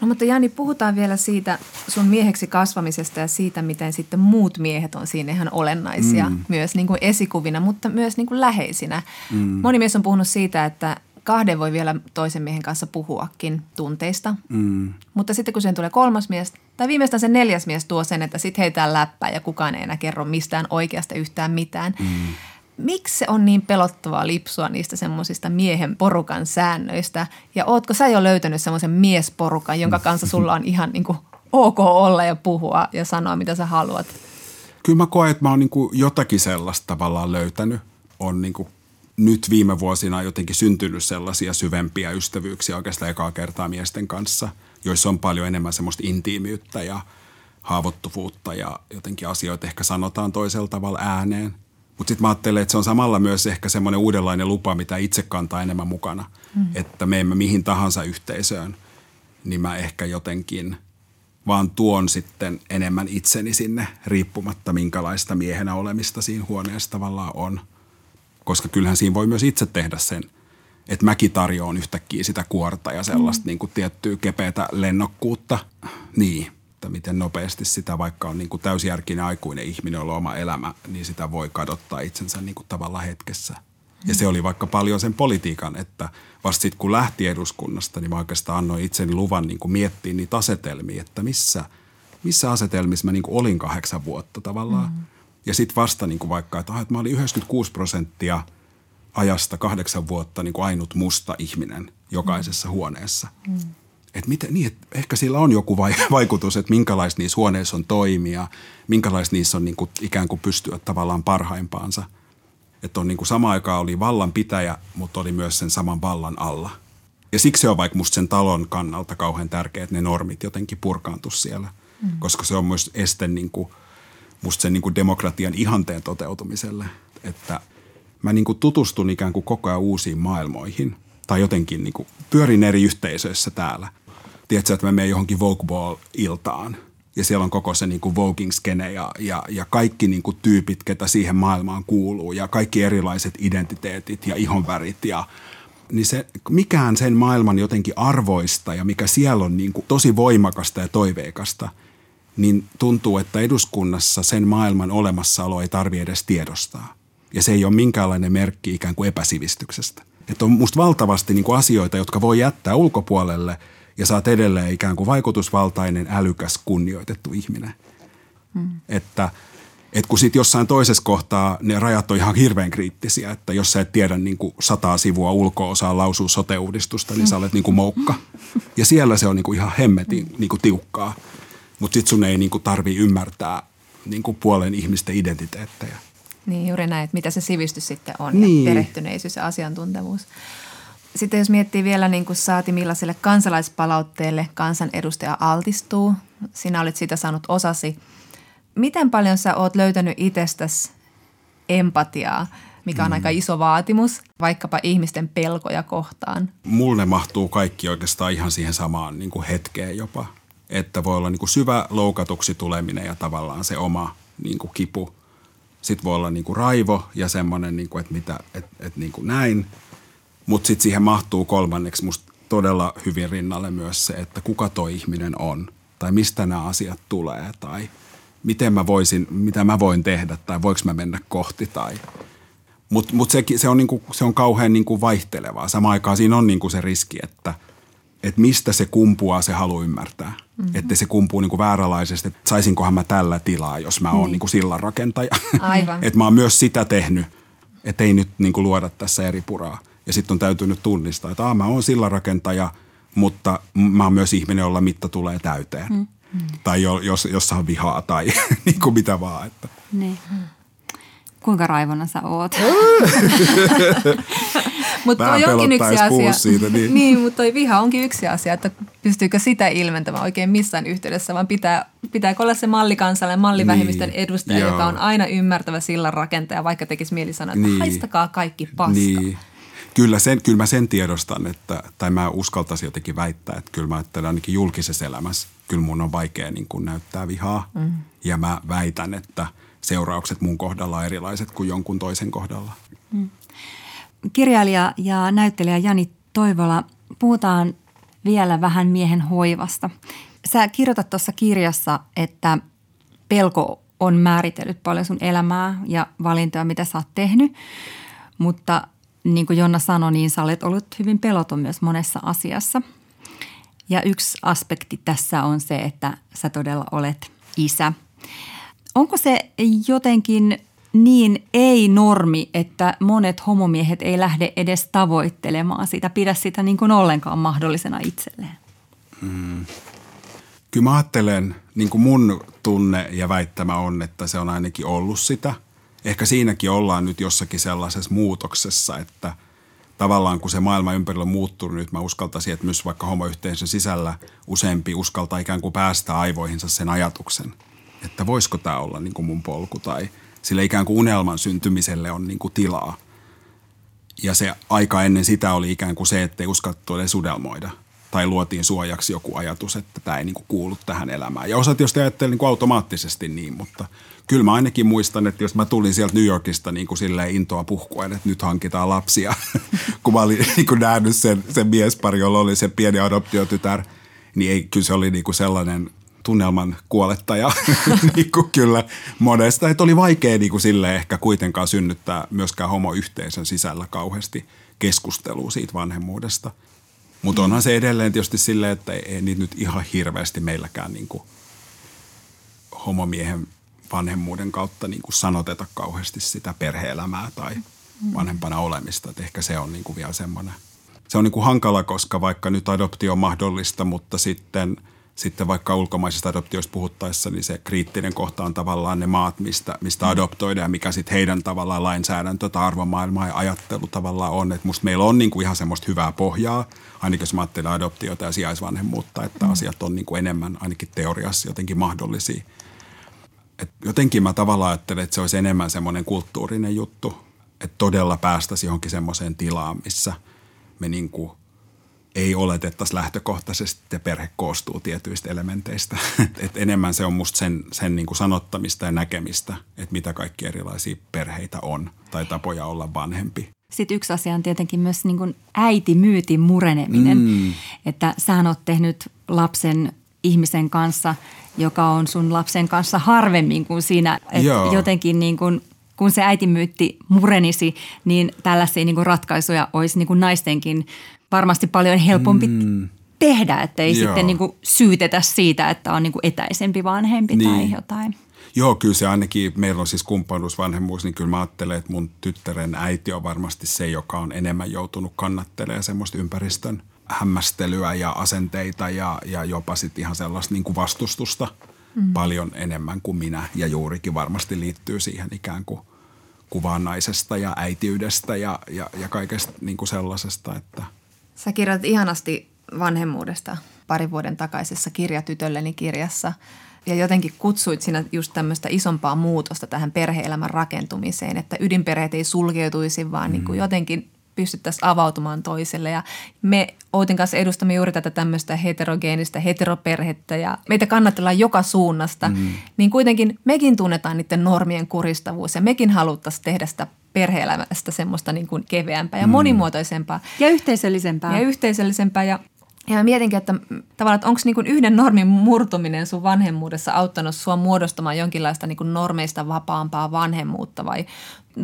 No mutta Jani, puhutaan vielä siitä sun mieheksi kasvamisesta ja siitä, miten sitten muut miehet on siinä ihan olennaisia mm. myös niin kuin esikuvina, mutta myös niin kuin läheisinä. Mm. Moni mies on puhunut siitä, että kahden voi vielä toisen miehen kanssa puhuakin tunteista, mm. mutta sitten kun sen tulee kolmas mies tai viimeistään se neljäs mies tuo sen, että sitten heitään läppää ja kukaan ei enää kerro mistään oikeasta yhtään mitään. Mm miksi se on niin pelottavaa lipsua niistä semmoisista miehen porukan säännöistä? Ja ootko sä jo löytänyt semmoisen miesporukan, jonka kanssa sulla on ihan niin kuin ok olla ja puhua ja sanoa, mitä sä haluat? Kyllä mä koen, että mä oon niin kuin jotakin sellaista tavallaan löytänyt. On niin kuin nyt viime vuosina jotenkin syntynyt sellaisia syvempiä ystävyyksiä oikeastaan ekaa kertaa miesten kanssa, joissa on paljon enemmän semmoista intiimiyttä ja haavoittuvuutta ja jotenkin asioita ehkä sanotaan toisella tavalla ääneen – mutta sitten mä ajattelen, että se on samalla myös ehkä semmoinen uudenlainen lupa, mitä itse kantaa enemmän mukana. Mm. Että me emme mihin tahansa yhteisöön, niin mä ehkä jotenkin vaan tuon sitten enemmän itseni sinne, riippumatta minkälaista miehenä olemista siinä huoneessa tavallaan on. Koska kyllähän siinä voi myös itse tehdä sen, että mäkin tarjoan yhtäkkiä sitä kuorta ja sellaista mm. niin kuin tiettyä kepeätä lennokkuutta. Niin, että miten nopeasti sitä, vaikka on niin kuin täysjärkinen aikuinen ihminen, jolla on oma elämä, niin sitä voi kadottaa itsensä niin kuin tavalla hetkessä. Ja se oli vaikka paljon sen politiikan, että vasta sitten kun lähti eduskunnasta, niin mä oikeastaan annoin itseni luvan niin kuin miettiä niitä asetelmia, että missä, missä asetelmissa mä niin kuin olin kahdeksan vuotta tavallaan. Mm. Ja sitten vasta niin kuin vaikka, että, että mä olin 96 prosenttia ajasta kahdeksan vuotta niin kuin ainut musta ihminen jokaisessa mm. huoneessa. Mm että miten, niin, että ehkä sillä on joku vaikutus, että minkälaista niissä huoneissa on toimia, minkälaista niissä on niin kuin, ikään kuin pystyä tavallaan parhaimpaansa. Että on niin kuin sama aikaa oli vallan pitäjä, mutta oli myös sen saman vallan alla. Ja siksi se on vaikka musta sen talon kannalta kauhean tärkeää, että ne normit jotenkin purkaantu siellä. Mm. Koska se on myös este niin kuin, musta sen niin kuin demokratian ihanteen toteutumiselle. Että mä niin kuin tutustun ikään kuin koko ajan uusiin maailmoihin – tai jotenkin niin kuin, pyörin eri yhteisöissä täällä tiedätkö, että mä menen johonkin Vogue Ball-iltaan ja siellä on koko se niin kuin Voguing-skene ja, ja, ja kaikki niin kuin tyypit, ketä siihen maailmaan kuuluu ja kaikki erilaiset identiteetit ja ihonvärit ja niin se, mikään sen maailman jotenkin arvoista ja mikä siellä on niin kuin tosi voimakasta ja toiveikasta, niin tuntuu, että eduskunnassa sen maailman olemassaolo ei tarvitse edes tiedostaa. Ja se ei ole minkäänlainen merkki ikään kuin epäsivistyksestä. Että on musta valtavasti niin kuin asioita, jotka voi jättää ulkopuolelle – ja sä oot edelleen ikään kuin vaikutusvaltainen, älykäs, kunnioitettu ihminen. Hmm. Että et kun sitten jossain toisessa kohtaa ne rajat on ihan hirveän kriittisiä, että jos sä et tiedä niin kuin sataa sivua ulko-osaa lausua sote-uudistusta, niin sä olet niin kuin moukka. Ja siellä se on niin kuin ihan hemmetin niin kuin tiukkaa, mutta sitten sun ei niin kuin tarvii ymmärtää niin kuin puolen ihmisten identiteettejä. Niin juuri näin, että mitä se sivistys sitten on niin. ja perehtyneisyys ja asiantuntemus. Sitten jos miettii vielä niin kuin saati millaiselle kansalaispalautteelle kansanedustaja altistuu, sinä olet siitä saanut osasi. Miten paljon sä oot löytänyt itsestäsi empatiaa, mikä on mm. aika iso vaatimus, vaikkapa ihmisten pelkoja kohtaan? Mulle mahtuu kaikki oikeastaan ihan siihen samaan niin kuin hetkeen jopa. Että voi olla niin kuin syvä loukatuksi tuleminen ja tavallaan se oma niin kuin kipu. Sitten voi olla niin kuin raivo ja semmoinen, niin kuin, että, mitä, että, että niin kuin näin – mutta sitten siihen mahtuu kolmanneksi musta todella hyvin rinnalle myös se, että kuka toi ihminen on tai mistä nämä asiat tulee tai miten mä voisin, mitä mä voin tehdä tai voiko mä mennä kohti tai mutta mut se, se, on niinku, se on kauhean niinku vaihtelevaa. Samaan aikaan siinä on niinku se riski, että että mistä se kumpuaa, se halu ymmärtää. Mm-hmm. Että se kumpuu niin kuin vääränlaisesti, että saisinkohan mä tällä tilaa, jos mä oon niin. niin sillan rakentaja. Aivan. että mä oon myös sitä tehnyt, että ei nyt niin kuin luoda tässä eri puraa. Ja sitten on täytynyt tunnistaa, että mä oon sillan rakentaja, mutta mä oon myös ihminen, jolla mitta tulee täyteen. Mm-hmm. Tai jo, jos, jossain vihaa tai niin kuin mitä vaan. Että. Niin. Kuinka raivona sä oot? mutta toi onkin yksi asia. Siitä, niin. niin, mutta toi viha onkin yksi asia, että pystyykö sitä ilmentämään oikein missään yhteydessä, vaan pitää, pitääkö olla se mallikansalainen, mallivähemmistön niin. edustaja, Joo. joka on aina ymmärtävä sillan rakentaja, vaikka tekisi mieli sanoa, että niin. haistakaa kaikki paska. Niin. Kyllä, sen, kyllä mä sen tiedostan, että, tai mä uskaltaisin jotenkin väittää, että kyllä mä ajattelen ainakin julkisessa elämässä, kyllä mun on vaikea niin kuin näyttää vihaa. Mm. Ja mä väitän, että seuraukset mun kohdalla on erilaiset kuin jonkun toisen kohdalla. Mm kirjailija ja näyttelijä Jani Toivola, puhutaan vielä vähän miehen hoivasta. Sä kirjoitat tuossa kirjassa, että pelko on määritellyt paljon sun elämää ja valintoja, mitä sä oot tehnyt. Mutta niin kuin Jonna sanoi, niin sä olet ollut hyvin peloton myös monessa asiassa. Ja yksi aspekti tässä on se, että sä todella olet isä. Onko se jotenkin niin ei-normi, että monet homomiehet ei lähde edes tavoittelemaan sitä, pidä sitä niin kuin ollenkaan mahdollisena itselleen? Hmm. Kyllä mä ajattelen, niin kuin mun tunne ja väittämä on, että se on ainakin ollut sitä. Ehkä siinäkin ollaan nyt jossakin sellaisessa muutoksessa, että tavallaan kun se maailma ympärillä on muuttunut, nyt mä uskaltaisin, että myös vaikka homoyhteisön sisällä useampi uskaltaa ikään kuin päästä aivoihinsa sen ajatuksen, että voisiko tämä olla niin kuin mun polku tai – sille ikään kuin unelman syntymiselle on niin kuin tilaa. Ja se aika ennen sitä oli ikään kuin se, että ei uskallettu edes udelmoida. Tai luotiin suojaksi joku ajatus, että tämä ei niin kuin kuulu tähän elämään. Ja osat tietysti ajatteli niin automaattisesti niin, mutta kyllä mä ainakin muistan, että jos mä tulin sieltä New Yorkista niin kuin silleen intoa puhkuen, että nyt hankitaan lapsia, kun mä olin niin kuin nähnyt sen, sen miespari, jolla oli se pieni adoptiotytär, niin ei, kyllä se oli niin kuin sellainen tunnelman kuolettaja niin kuin kyllä monesta. Että oli vaikea niin kuin sille ehkä kuitenkaan synnyttää myöskään homoyhteisön sisällä kauheasti keskustelua siitä vanhemmuudesta. Mutta onhan se edelleen tietysti silleen, että ei, ei niitä nyt ihan hirveästi meilläkään niin kuin homomiehen vanhemmuuden kautta niin kuin sanoteta kauheasti sitä perheelämää tai vanhempana olemista. Että ehkä se on niin kuin vielä semmoinen. Se on niin kuin hankala, koska vaikka nyt adoptio on mahdollista, mutta sitten – sitten vaikka ulkomaisista adoptioista puhuttaessa, niin se kriittinen kohta on tavallaan ne maat, mistä, mistä mm. adoptoidaan ja mikä sitten heidän tavallaan lainsäädäntö tai arvomaailma ja ajattelu tavallaan on. Että musta meillä on niinku ihan semmoista hyvää pohjaa, ainakin jos mä ajattelen adoptiota ja sijaisvanhemmuutta, että mm. asiat on niinku enemmän ainakin teoriassa jotenkin mahdollisia. Et jotenkin mä tavallaan ajattelen, että se olisi enemmän semmoinen kulttuurinen juttu, että todella päästäisiin johonkin semmoiseen tilaan, missä me niinku – ei oletettaisi lähtökohtaisesti, että perhe koostuu tietyistä elementeistä. Et enemmän se on musta sen, sen niin kuin sanottamista ja näkemistä, että mitä kaikki erilaisia perheitä on tai tapoja olla vanhempi. Sitten yksi asia on tietenkin myös niin kuin äitimyytin mureneminen, mm. että sä oot tehnyt lapsen ihmisen kanssa, joka on sun lapsen kanssa harvemmin kuin siinä, että jotenkin niin kuin kun se äitimyytti murenisi, niin tällaisia niin kuin ratkaisuja olisi niin kuin naistenkin varmasti paljon helpompi mm. tehdä, että ei sitten niin kuin syytetä siitä, että on niin kuin etäisempi vanhempi niin. tai jotain. Joo, kyllä se ainakin, meillä on siis kumppanuusvanhemmuus, niin kyllä mä ajattelen, että mun tyttären äiti on varmasti se, joka on enemmän joutunut kannattelemaan semmoista ympäristön hämmästelyä ja asenteita ja, ja jopa sitten ihan sellaista niin kuin vastustusta mm. paljon enemmän kuin minä. Ja juurikin varmasti liittyy siihen ikään kuin kuvaan naisesta ja äitiydestä ja, ja, ja kaikesta niin kuin sellaisesta, että – Sä kirjoitat ihanasti vanhemmuudesta parin vuoden takaisessa kirjatytölleni kirjassa ja jotenkin kutsuit sinä just tämmöistä isompaa muutosta tähän perheelämän rakentumiseen, että ydinperheet ei sulkeutuisi, vaan niin kuin mm. jotenkin pystyttäisiin avautumaan toiselle. Ja me Outin kanssa edustamme juuri tätä tämmöistä heterogeenistä heteroperhettä ja meitä kannatellaan joka suunnasta. Mm. Niin kuitenkin mekin tunnetaan niiden normien kuristavuus ja mekin haluttaisiin tehdä sitä perhe-elämästä semmoista niin kuin keveämpää ja mm. monimuotoisempaa. Ja yhteisöllisempää. Ja yhteisöllisempää ja Ja mä mietinkin, että tavallaan, että onko niinku yhden normin murtuminen sun vanhemmuudessa auttanut sua muodostamaan jonkinlaista niinku normeista vapaampaa vanhemmuutta vai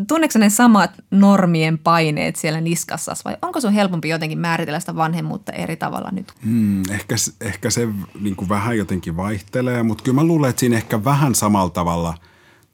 tunneeko ne samat normien paineet siellä niskassa vai onko sun helpompi jotenkin määritellä sitä vanhemmuutta eri tavalla nyt? Hmm, ehkä, ehkä se niin kuin vähän jotenkin vaihtelee, mutta kyllä mä luulen, että siinä ehkä vähän samalla tavalla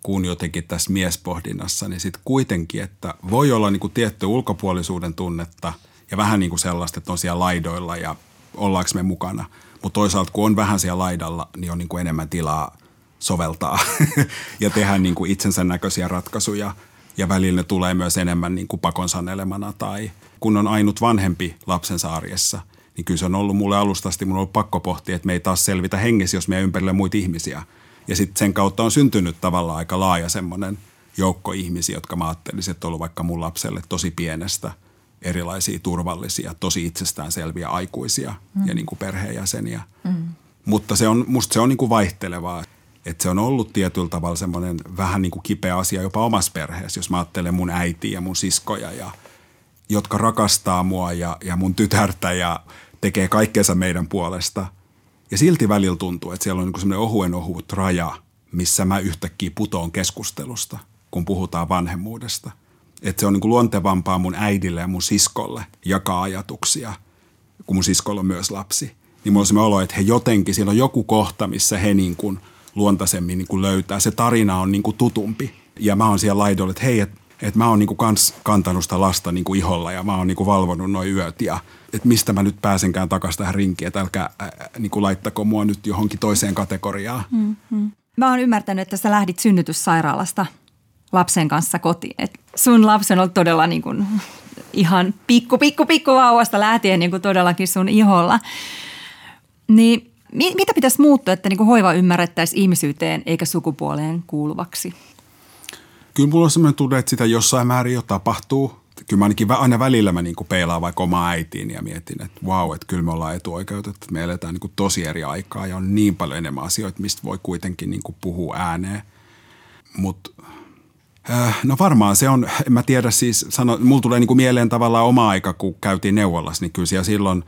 kuin jotenkin tässä miespohdinnassa, niin sitten kuitenkin, että voi olla niin kuin tietty ulkopuolisuuden tunnetta ja vähän niin kuin sellaista, että on siellä laidoilla ja ollaanko me mukana. Mutta toisaalta kun on vähän siellä laidalla, niin on niin kuin enemmän tilaa soveltaa ja tehdä niin kuin itsensä näköisiä ratkaisuja. Ja välillä ne tulee myös enemmän niin kuin pakon sanelemana tai kun on ainut vanhempi lapsensa arjessa, niin kyllä se on ollut mulle alustasti, mun on ollut pakko pohtia, että me ei taas selvitä hengessä, jos me ympärille muita ihmisiä. Ja sitten sen kautta on syntynyt tavallaan aika laaja semmoinen joukko ihmisiä, jotka mä ajattelisin, että on ollut vaikka mun lapselle tosi pienestä – erilaisia turvallisia, tosi itsestäänselviä aikuisia mm. ja niin kuin perheenjäseniä. Mm. Mutta se on, musta se on niin kuin vaihtelevaa. Että se on ollut tietyllä tavalla semmoinen vähän niin kuin kipeä asia jopa omassa perheessä, jos mä ajattelen mun äitiä ja mun siskoja, ja, jotka rakastaa mua ja, ja mun tytärtä ja tekee kaikkeensa meidän puolesta. Ja silti välillä tuntuu, että siellä on niin semmoinen ohuen ohut raja, missä mä yhtäkkiä putoon keskustelusta, kun puhutaan vanhemmuudesta – että se on niin kuin luontevampaa mun äidille ja mun siskolle jakaa ajatuksia, kun mun siskolla on myös lapsi. Niin mulla on sellainen olo, että he jotenkin, siellä on joku kohta, missä he niin kuin luontaisemmin niin kuin löytää. Se tarina on niin kuin tutumpi. Ja mä oon siellä laidolla, että hei, että et mä oon niin kuin kans kantanut sitä lasta niin kuin iholla ja mä oon niin kuin valvonut noin yöt ja että mistä mä nyt pääsenkään takaisin tähän rinkiin, että älkää äh, niin kuin laittako mua nyt johonkin toiseen kategoriaan. Mm-hmm. Mä oon ymmärtänyt, että sä lähdit synnytyssairaalasta lapsen kanssa kotiin. Et sun lapsi on ollut todella niin kuin ihan pikku, pikku, pikku vauvasta lähtien niin kuin todellakin sun iholla. Niin mitä pitäisi muuttua, että niin kuin hoiva ymmärrettäisiin ihmisyyteen eikä sukupuoleen kuuluvaksi? Kyllä mulla on sellainen tunne, että sitä jossain määrin jo tapahtuu. Kyllä mä ainakin aina välillä mä niin kuin peilaan vaikka omaa äitiin ja mietin, että vau, että kyllä me ollaan etuoikeutettu. Me eletään niin kuin tosi eri aikaa ja on niin paljon enemmän asioita, mistä voi kuitenkin niin kuin puhua ääneen. Mutta no varmaan se on, en mä tiedä siis, sano, mulla tulee niinku mieleen tavallaan oma aika, kun käytiin neuvolassa, niin kyllä siellä silloin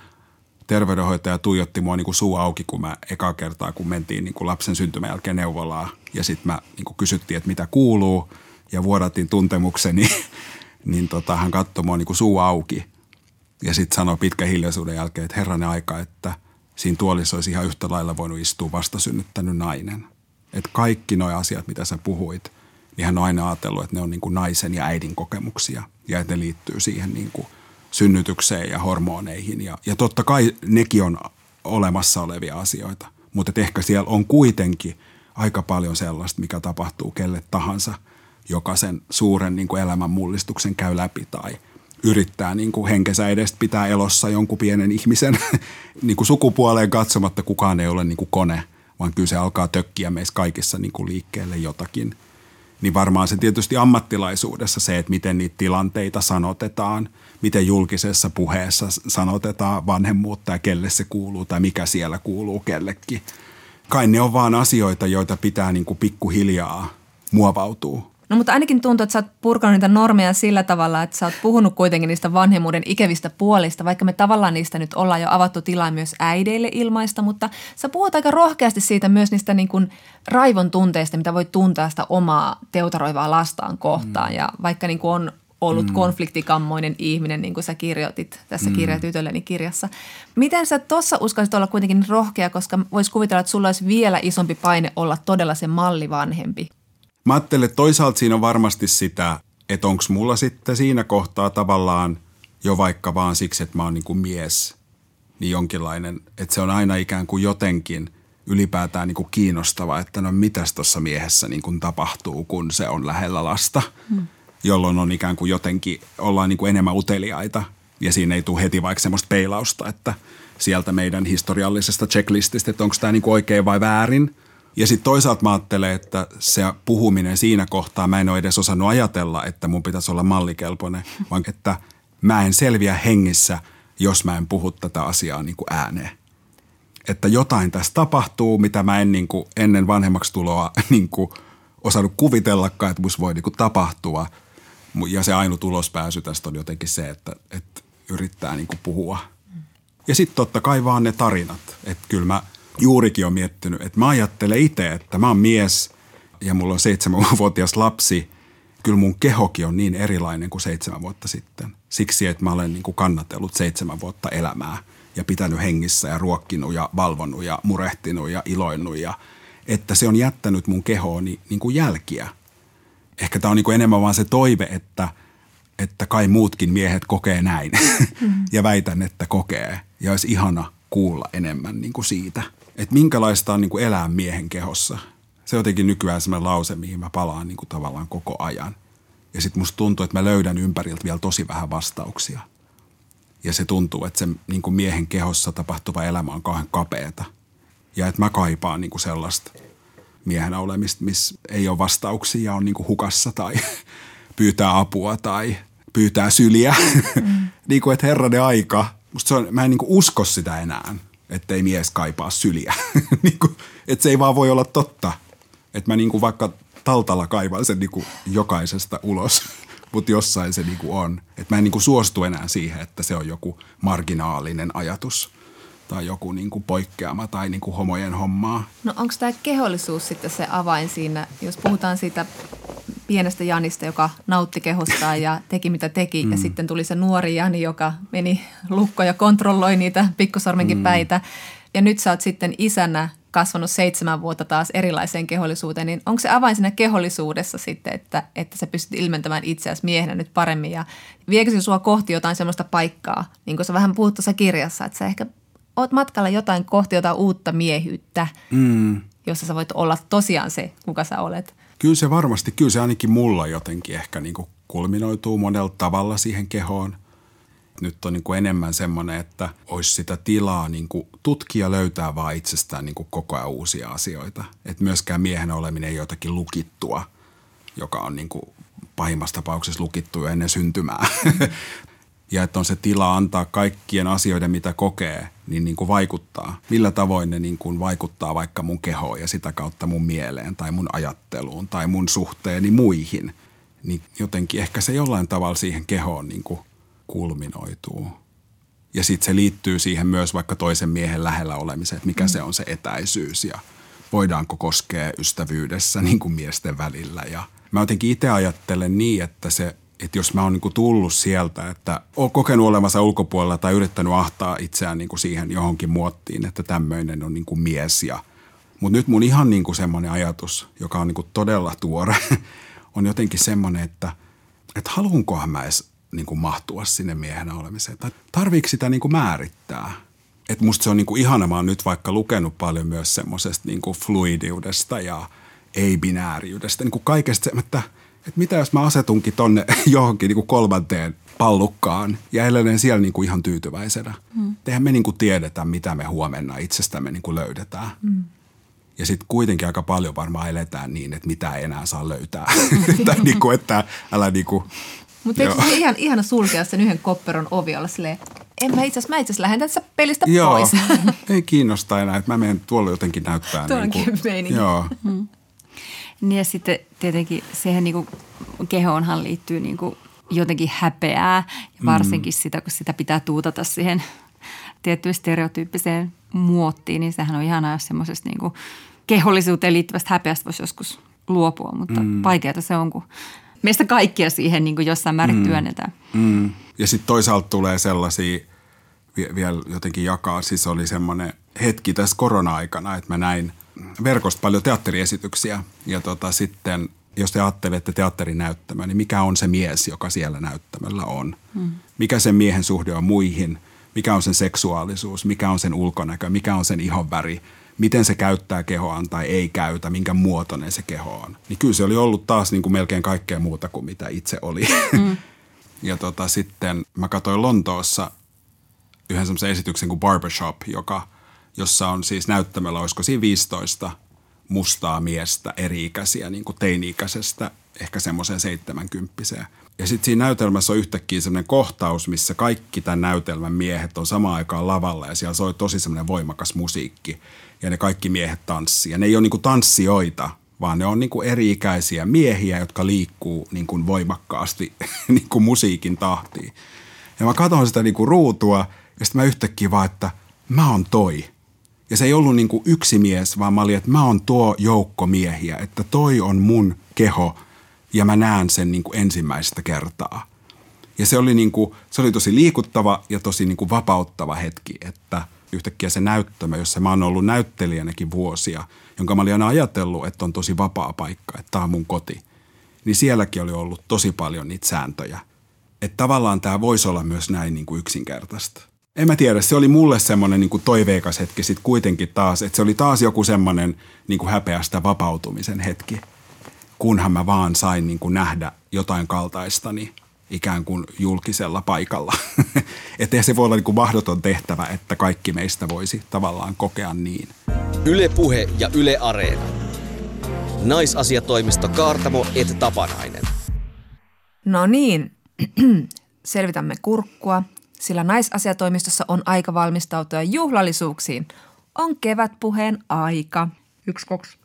terveydenhoitaja tuijotti mua niinku suu auki, kun mä eka kertaa, kun mentiin niinku lapsen syntymän jälkeen neuvolaa. Ja sitten mä niinku kysyttiin, että mitä kuuluu ja vuodattiin tuntemukseni, niin tota, hän katsoi mua niinku suu auki. Ja sitten sanoi pitkä hiljaisuuden jälkeen, että herranen aika, että siinä tuolissa olisi ihan yhtä lailla voinut istua vastasynnyttänyt nainen. Että kaikki nuo asiat, mitä sä puhuit – niin hän on aina ajatellut, että ne on niin kuin naisen ja äidin kokemuksia ja että ne liittyy siihen niin kuin synnytykseen ja hormoneihin. Ja, ja totta kai nekin on olemassa olevia asioita, mutta ehkä siellä on kuitenkin aika paljon sellaista, mikä tapahtuu kelle tahansa, joka sen suuren niin kuin elämän mullistuksen käy läpi tai yrittää niin kuin henkensä edestä pitää elossa jonkun pienen ihmisen niin kuin sukupuoleen katsomatta. Kukaan ei ole niin kuin kone, vaan kyllä se alkaa tökkiä meissä kaikissa niin kuin liikkeelle jotakin – niin varmaan se tietysti ammattilaisuudessa se, että miten niitä tilanteita sanotetaan, miten julkisessa puheessa sanotetaan vanhemmuutta ja kelle se kuuluu tai mikä siellä kuuluu kellekin. Kai ne on vaan asioita, joita pitää niin kuin pikkuhiljaa muovautua. No mutta ainakin tuntuu, että sä oot purkanut niitä normeja sillä tavalla, että sä oot puhunut kuitenkin niistä vanhemmuuden ikävistä puolista, vaikka me tavallaan niistä nyt ollaan jo avattu tilaa myös äideille ilmaista, mutta sä puhut aika rohkeasti siitä myös niistä niin kuin raivon tunteista, mitä voi tuntea sitä omaa teutaroivaa lastaan kohtaan. Mm. Ja vaikka niin kuin on ollut mm. konfliktikammoinen ihminen, niin kuin sä kirjoitit tässä mm. kirja tytölleni kirjassa. Miten sä tuossa uskallisit olla kuitenkin rohkea, koska vois kuvitella, että sulla olisi vielä isompi paine olla todella se mallivanhempi? Mä ajattelen, että toisaalta siinä on varmasti sitä, että onko mulla sitten siinä kohtaa tavallaan jo vaikka vaan siksi, että mä oon niin kuin mies, niin jonkinlainen, että se on aina ikään kuin jotenkin ylipäätään niin kuin kiinnostava, että no mitäs tuossa miehessä niin kuin tapahtuu, kun se on lähellä lasta, hmm. jolloin on ikään kuin jotenkin, ollaan niin kuin enemmän uteliaita ja siinä ei tule heti vaikka semmoista peilausta, että sieltä meidän historiallisesta checklististä, että onko tämä niin kuin oikein vai väärin – ja sitten toisaalta mä ajattelen, että se puhuminen siinä kohtaa, mä en ole edes osannut ajatella, että mun pitäisi olla mallikelpoinen, vaan että mä en selviä hengissä, jos mä en puhu tätä asiaa niin kuin ääneen. Että jotain tässä tapahtuu, mitä mä en niin kuin ennen vanhemmaksi tuloa niin kuin osannut kuvitellakaan, että musta voi niin kuin tapahtua. Ja se ainut ulospääsy tästä on jotenkin se, että, että yrittää niin kuin puhua. Ja sitten totta kai vaan ne tarinat. Että kyllä mä juurikin on miettinyt, että mä ajattelen itse, että mä oon mies ja mulla on seitsemänvuotias lapsi. Kyllä mun kehokin on niin erilainen kuin seitsemän vuotta sitten. Siksi, että mä olen niin kuin kannatellut seitsemän vuotta elämää ja pitänyt hengissä ja ruokkinut ja valvonnut ja murehtinut ja iloinnut. Ja, että se on jättänyt mun kehooni niin kuin jälkiä. Ehkä tämä on niin kuin enemmän vaan se toive, että, että kai muutkin miehet kokee näin. Mm. ja väitän, että kokee. Ja olisi ihana kuulla enemmän niin kuin siitä, että minkälaista on niin kuin elää miehen kehossa. Se on jotenkin nykyään sellainen lause, mihin mä palaan niin kuin tavallaan koko ajan. Ja sitten musta tuntuu, että mä löydän ympäriltä vielä tosi vähän vastauksia. Ja se tuntuu, että se niin kuin miehen kehossa tapahtuva elämä on kauhean kapeeta. Ja että mä kaipaan niin kuin sellaista miehenä olemista, missä ei ole vastauksia on niin kuin hukassa tai pyytää apua tai pyytää syliä. Mm. niin kuin, että herranen aika. Musta se on, mä en niin kuin usko sitä enää, ettei mies kaipaa syliä. niin kuin, että se ei vaan voi olla totta. Että mä niin kuin vaikka taltalla kaivan sen niin kuin jokaisesta ulos, mutta jossain se niin kuin on. Että mä en niin kuin suostu enää siihen, että se on joku marginaalinen ajatus tai joku niin kuin poikkeama tai niin kuin homojen hommaa. No onko tämä kehollisuus sitten se avain siinä, jos puhutaan siitä pienestä Janista, joka nautti kehostaan ja teki mitä teki. Mm. Ja sitten tuli se nuori Jani, joka meni lukko ja kontrolloi niitä pikkusormenkin mm. päitä. Ja nyt sä oot sitten isänä kasvanut seitsemän vuotta taas erilaiseen kehollisuuteen, niin onko se avain siinä kehollisuudessa sitten, että, että sä pystyt ilmentämään itseäsi miehenä nyt paremmin ja viekö se sua kohti jotain sellaista paikkaa, niin kuin sä vähän puhut tuossa kirjassa, että sä ehkä oot matkalla jotain kohti jotain uutta miehyyttä, mm. jossa sä voit olla tosiaan se, kuka sä olet. Kyllä se varmasti, kyllä se ainakin mulla jotenkin ehkä niin kuin kulminoituu monella tavalla siihen kehoon. Nyt on niin kuin enemmän semmoinen, että olisi sitä tilaa niin kuin tutkia löytää vaan itsestään niin kuin koko ajan uusia asioita. Että myöskään miehen oleminen ei jotakin lukittua, joka on niin kuin pahimmassa tapauksessa lukittu jo ennen syntymää. ja että on se tila antaa kaikkien asioiden, mitä kokee, niin, niin kuin vaikuttaa. Millä tavoin ne niin kuin vaikuttaa vaikka mun kehoon ja sitä kautta mun mieleen tai mun ajatteluun tai mun suhteeni muihin. Niin jotenkin ehkä se jollain tavalla siihen kehoon niin kuin kulminoituu. Ja sitten se liittyy siihen myös vaikka toisen miehen lähellä olemiseen, että mikä mm. se on se etäisyys ja voidaanko koskea ystävyydessä niin kuin miesten välillä. Ja mä jotenkin itse ajattelen niin, että se että jos mä oon niin tullut sieltä, että oon kokenut olevansa ulkopuolella tai yrittänyt ahtaa itseään niin siihen johonkin muottiin, että tämmöinen on niin mies. Mutta nyt mun ihan niin semmoinen ajatus, joka on niin todella tuore, on jotenkin semmoinen, että, että haluankohan mä edes niin mahtua sinne miehenä olemiseen. Tai tarviiko sitä niin määrittää? Että musta se on niin ihana, mä oon nyt vaikka lukenut paljon myös semmoisesta niin fluidiudesta ja ei-binääriydestä, niin kaikesta että – että mitä jos mä asetunkin tonne johonkin niin kuin kolmanteen pallukkaan ja elelen siellä niin kuin ihan tyytyväisenä. Mm. Eihän me niin kuin tiedetä, mitä me huomenna itsestämme niin kuin löydetään. Mm. Ja sitten kuitenkin aika paljon varmaan eletään niin, että mitä ei enää saa löytää. tai niin kuin, että älä niin kuin, Mutta eikö se ihan, ihana sulkea sen yhden kopperon ovi olla silleen, en mä itse asiassa, mä itse asiassa lähden tässä pelistä Joo, pois. ei kiinnosta enää, että mä menen tuolla jotenkin näyttää. Tuo niin kuin, Joo. Mm. Niin ja sitten tietenkin siihen niin kuin kehoonhan liittyy niin kuin jotenkin häpeää ja varsinkin mm. sitä, kun sitä pitää tuutata siihen tiettyyn stereotyyppiseen muottiin, niin sehän on ihanaa, jos semmoisesta niin kuin kehollisuuteen liittyvästä häpeästä voisi joskus luopua, mutta mm. vaikeaa se on, kun meistä kaikkia siihen niin kuin jossain määrin mm. työnnetään. Mm. Ja sitten toisaalta tulee sellaisia, vielä jotenkin jakaa, siis oli semmoinen hetki tässä korona-aikana, että mä näin – verkosta paljon teatteriesityksiä ja tota, sitten jos te ajattelette teatterinäyttämöä, niin mikä on se mies, joka siellä näyttämöllä on? Hmm. Mikä sen miehen suhde on muihin? Mikä on sen seksuaalisuus? Mikä on sen ulkonäkö? Mikä on sen ihonväri? Miten se käyttää kehoaan tai ei käytä? Minkä muotoinen se keho on? Niin kyllä se oli ollut taas niin kuin melkein kaikkea muuta kuin mitä itse oli. Hmm. ja tota, sitten mä katsoin Lontoossa yhden semmoisen esityksen kuin Barbershop, joka – jossa on siis näyttämällä, olisiko siinä 15 mustaa miestä eri-ikäisiä, niin kuin teini-ikäisestä ehkä semmoiseen 70 Ja sitten siinä näytelmässä on yhtäkkiä semmoinen kohtaus, missä kaikki tämän näytelmän miehet on samaan aikaan lavalla ja siellä soi tosi semmoinen voimakas musiikki ja ne kaikki miehet tanssii. Ja ne ei ole niin kuin tanssijoita, vaan ne on niin kuin eri-ikäisiä miehiä, jotka liikkuu niin kuin voimakkaasti niin kuin musiikin tahtiin. Ja mä katson sitä niin kuin ruutua – Ja sitten mä yhtäkkiä vaan, että mä oon toi. Ja se ei ollut niin kuin yksi mies, vaan mä olin, että mä oon tuo joukko miehiä, että toi on mun keho ja mä näen sen niin kuin ensimmäistä kertaa. Ja se oli, niin kuin, se oli tosi liikuttava ja tosi niin kuin vapauttava hetki, että yhtäkkiä se näyttämö, jossa mä oon ollut näyttelijänäkin vuosia, jonka mä olin aina ajatellut, että on tosi vapaa paikka, että tämä on mun koti, niin sielläkin oli ollut tosi paljon niitä sääntöjä. Että tavallaan tämä voisi olla myös näin niin kuin yksinkertaista. En mä tiedä, se oli mulle semmoinen niin kuin toiveikas hetki sitten kuitenkin taas, että se oli taas joku semmoinen niin kuin häpeästä vapautumisen hetki, kunhan mä vaan sain niin kuin nähdä jotain kaltaistani ikään kuin julkisella paikalla. että se voi olla niin kuin mahdoton tehtävä, että kaikki meistä voisi tavallaan kokea niin. Yle Puhe ja Yle Areena. Naisasiatoimisto Kaartamo et Tapanainen. No niin, selvitämme kurkkua, sillä naisasiatoimistossa on aika valmistautua juhlallisuuksiin. On kevätpuheen aika. Yksi, kaksi.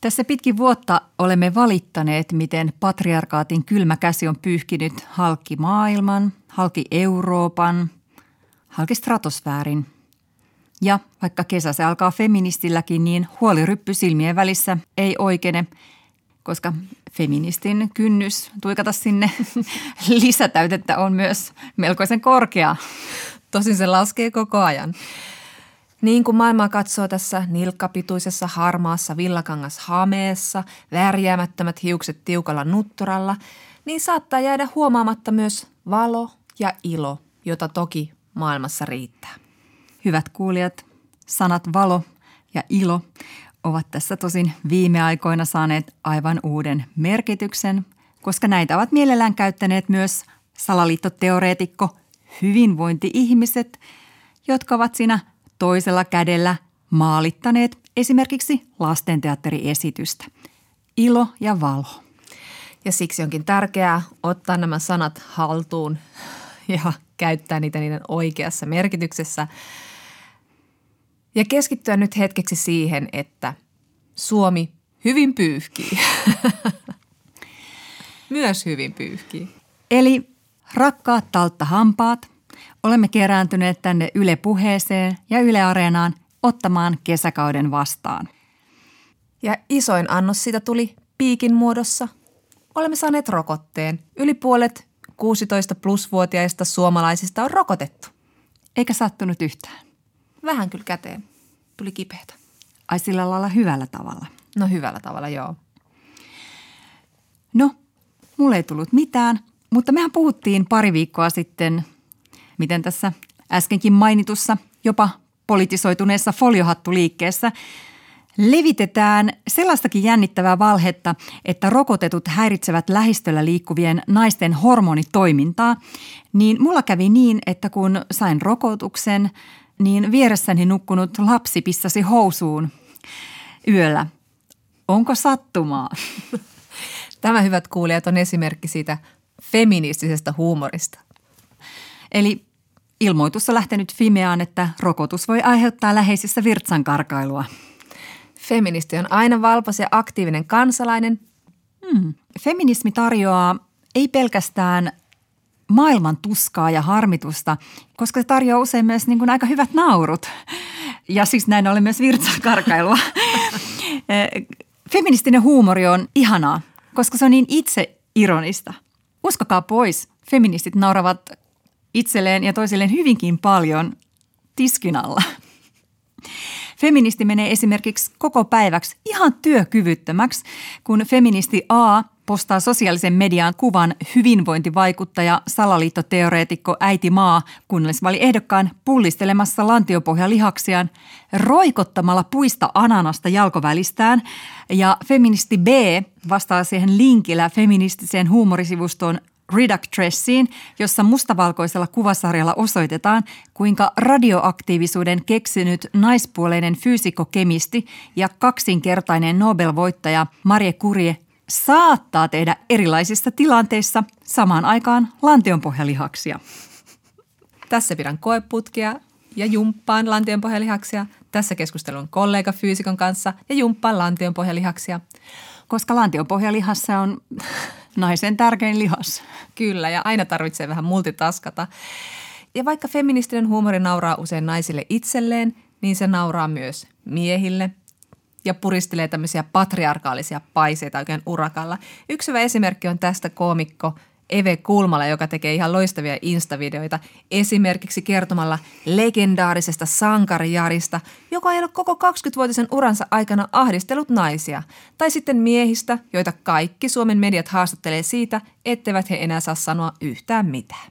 Tässä pitkin vuotta olemme valittaneet, miten patriarkaatin kylmä käsi on pyyhkinyt halki maailman, halki Euroopan, halki stratosfäärin. Ja vaikka kesä se alkaa feministilläkin, niin huoliryppy silmien välissä ei oikene, koska feministin kynnys tuikata sinne lisätäytettä on myös melkoisen korkea. Tosin se laskee koko ajan. Niin kuin maailmaa katsoo tässä nilkkapituisessa harmaassa villakangas hameessa, värjäämättömät hiukset tiukalla nutturalla, niin saattaa jäädä huomaamatta myös valo ja ilo, jota toki maailmassa riittää. Hyvät kuulijat, sanat valo ja ilo ovat tässä tosin viime aikoina saaneet aivan uuden merkityksen, koska näitä ovat mielellään käyttäneet myös salaliittoteoreetikko hyvinvointi-ihmiset, jotka ovat siinä toisella kädellä maalittaneet esimerkiksi lastenteatteriesitystä. Ilo ja valo. Ja siksi onkin tärkeää ottaa nämä sanat haltuun ja käyttää niitä niiden oikeassa merkityksessä. Ja keskittyä nyt hetkeksi siihen, että Suomi hyvin pyyhkii. Myös hyvin pyyhkii. Eli rakkaat talttahampaat, olemme kerääntyneet tänne Yle Puheeseen ja Yle Areenaan ottamaan kesäkauden vastaan. Ja isoin annos siitä tuli piikin muodossa. Olemme saaneet rokotteen. Yli puolet 16 plusvuotiaista suomalaisista on rokotettu. Eikä sattunut yhtään. Vähän kyllä käteen. Tuli kipeätä. Ai sillä lailla hyvällä tavalla. No hyvällä tavalla, joo. No, mulle ei tullut mitään, mutta mehän puhuttiin pari viikkoa sitten, miten tässä äskenkin mainitussa jopa politisoituneessa foliohattuliikkeessä levitetään sellaistakin jännittävää valhetta, että rokotetut häiritsevät lähistöllä liikkuvien naisten hormonitoimintaa, niin mulla kävi niin, että kun sain rokotuksen, niin vieressäni nukkunut lapsi pissasi housuun yöllä. Onko sattumaa? Tämä, hyvät kuulijat, on esimerkki siitä feministisestä huumorista. Eli ilmoitus on lähtenyt Fimeaan, että rokotus voi aiheuttaa läheisissä virtsankarkailua. Feministi on aina valpas ja aktiivinen kansalainen. Hmm. Feminismi tarjoaa ei pelkästään maailman tuskaa ja harmitusta, koska se tarjoaa usein myös niin kuin aika hyvät naurut. Ja siis näin ollen myös virtsakarkailua. Feministinen huumori on ihanaa, koska se on niin itse ironista. Uskokaa pois, feministit nauravat itselleen ja toisilleen hyvinkin paljon tiskin alla. Feministi menee esimerkiksi koko päiväksi ihan työkyvyttömäksi, kun feministi A postaa sosiaalisen median kuvan hyvinvointivaikuttaja, salaliittoteoreetikko äiti Maa kunnallisvaliehdokkaan pullistelemassa lantiopohjalihaksiaan, roikottamalla puista ananasta jalkovälistään. Ja feministi B vastaa siihen linkillä feministiseen huumorisivustoon Reductressiin, jossa mustavalkoisella kuvasarjalla osoitetaan, kuinka radioaktiivisuuden keksinyt naispuoleinen fyysikokemisti ja kaksinkertainen Nobel-voittaja Marie Curie saattaa tehdä erilaisissa tilanteissa samaan aikaan lantionpohjalihaksia. Tässä pidän koeputkia ja jumppaan lantionpohjalihaksia. Tässä keskustelun kollega fyysikon kanssa ja jumppaan lantionpohjalihaksia. Koska lantionpohjalihassa on naisen tärkein lihas. Kyllä, ja aina tarvitsee vähän multitaskata. Ja vaikka feministinen huumori nauraa usein naisille itselleen, niin se nauraa myös miehille ja puristelee tämmöisiä patriarkaalisia paiseita oikein urakalla. Yksi hyvä esimerkki on tästä koomikko Eve Kulmala, joka tekee ihan loistavia instavideoita esimerkiksi kertomalla legendaarisesta sankarijarista, joka ei ole koko 20-vuotisen uransa aikana ahdistellut naisia. Tai sitten miehistä, joita kaikki Suomen mediat haastattelee siitä, etteivät he enää saa sanoa yhtään mitään.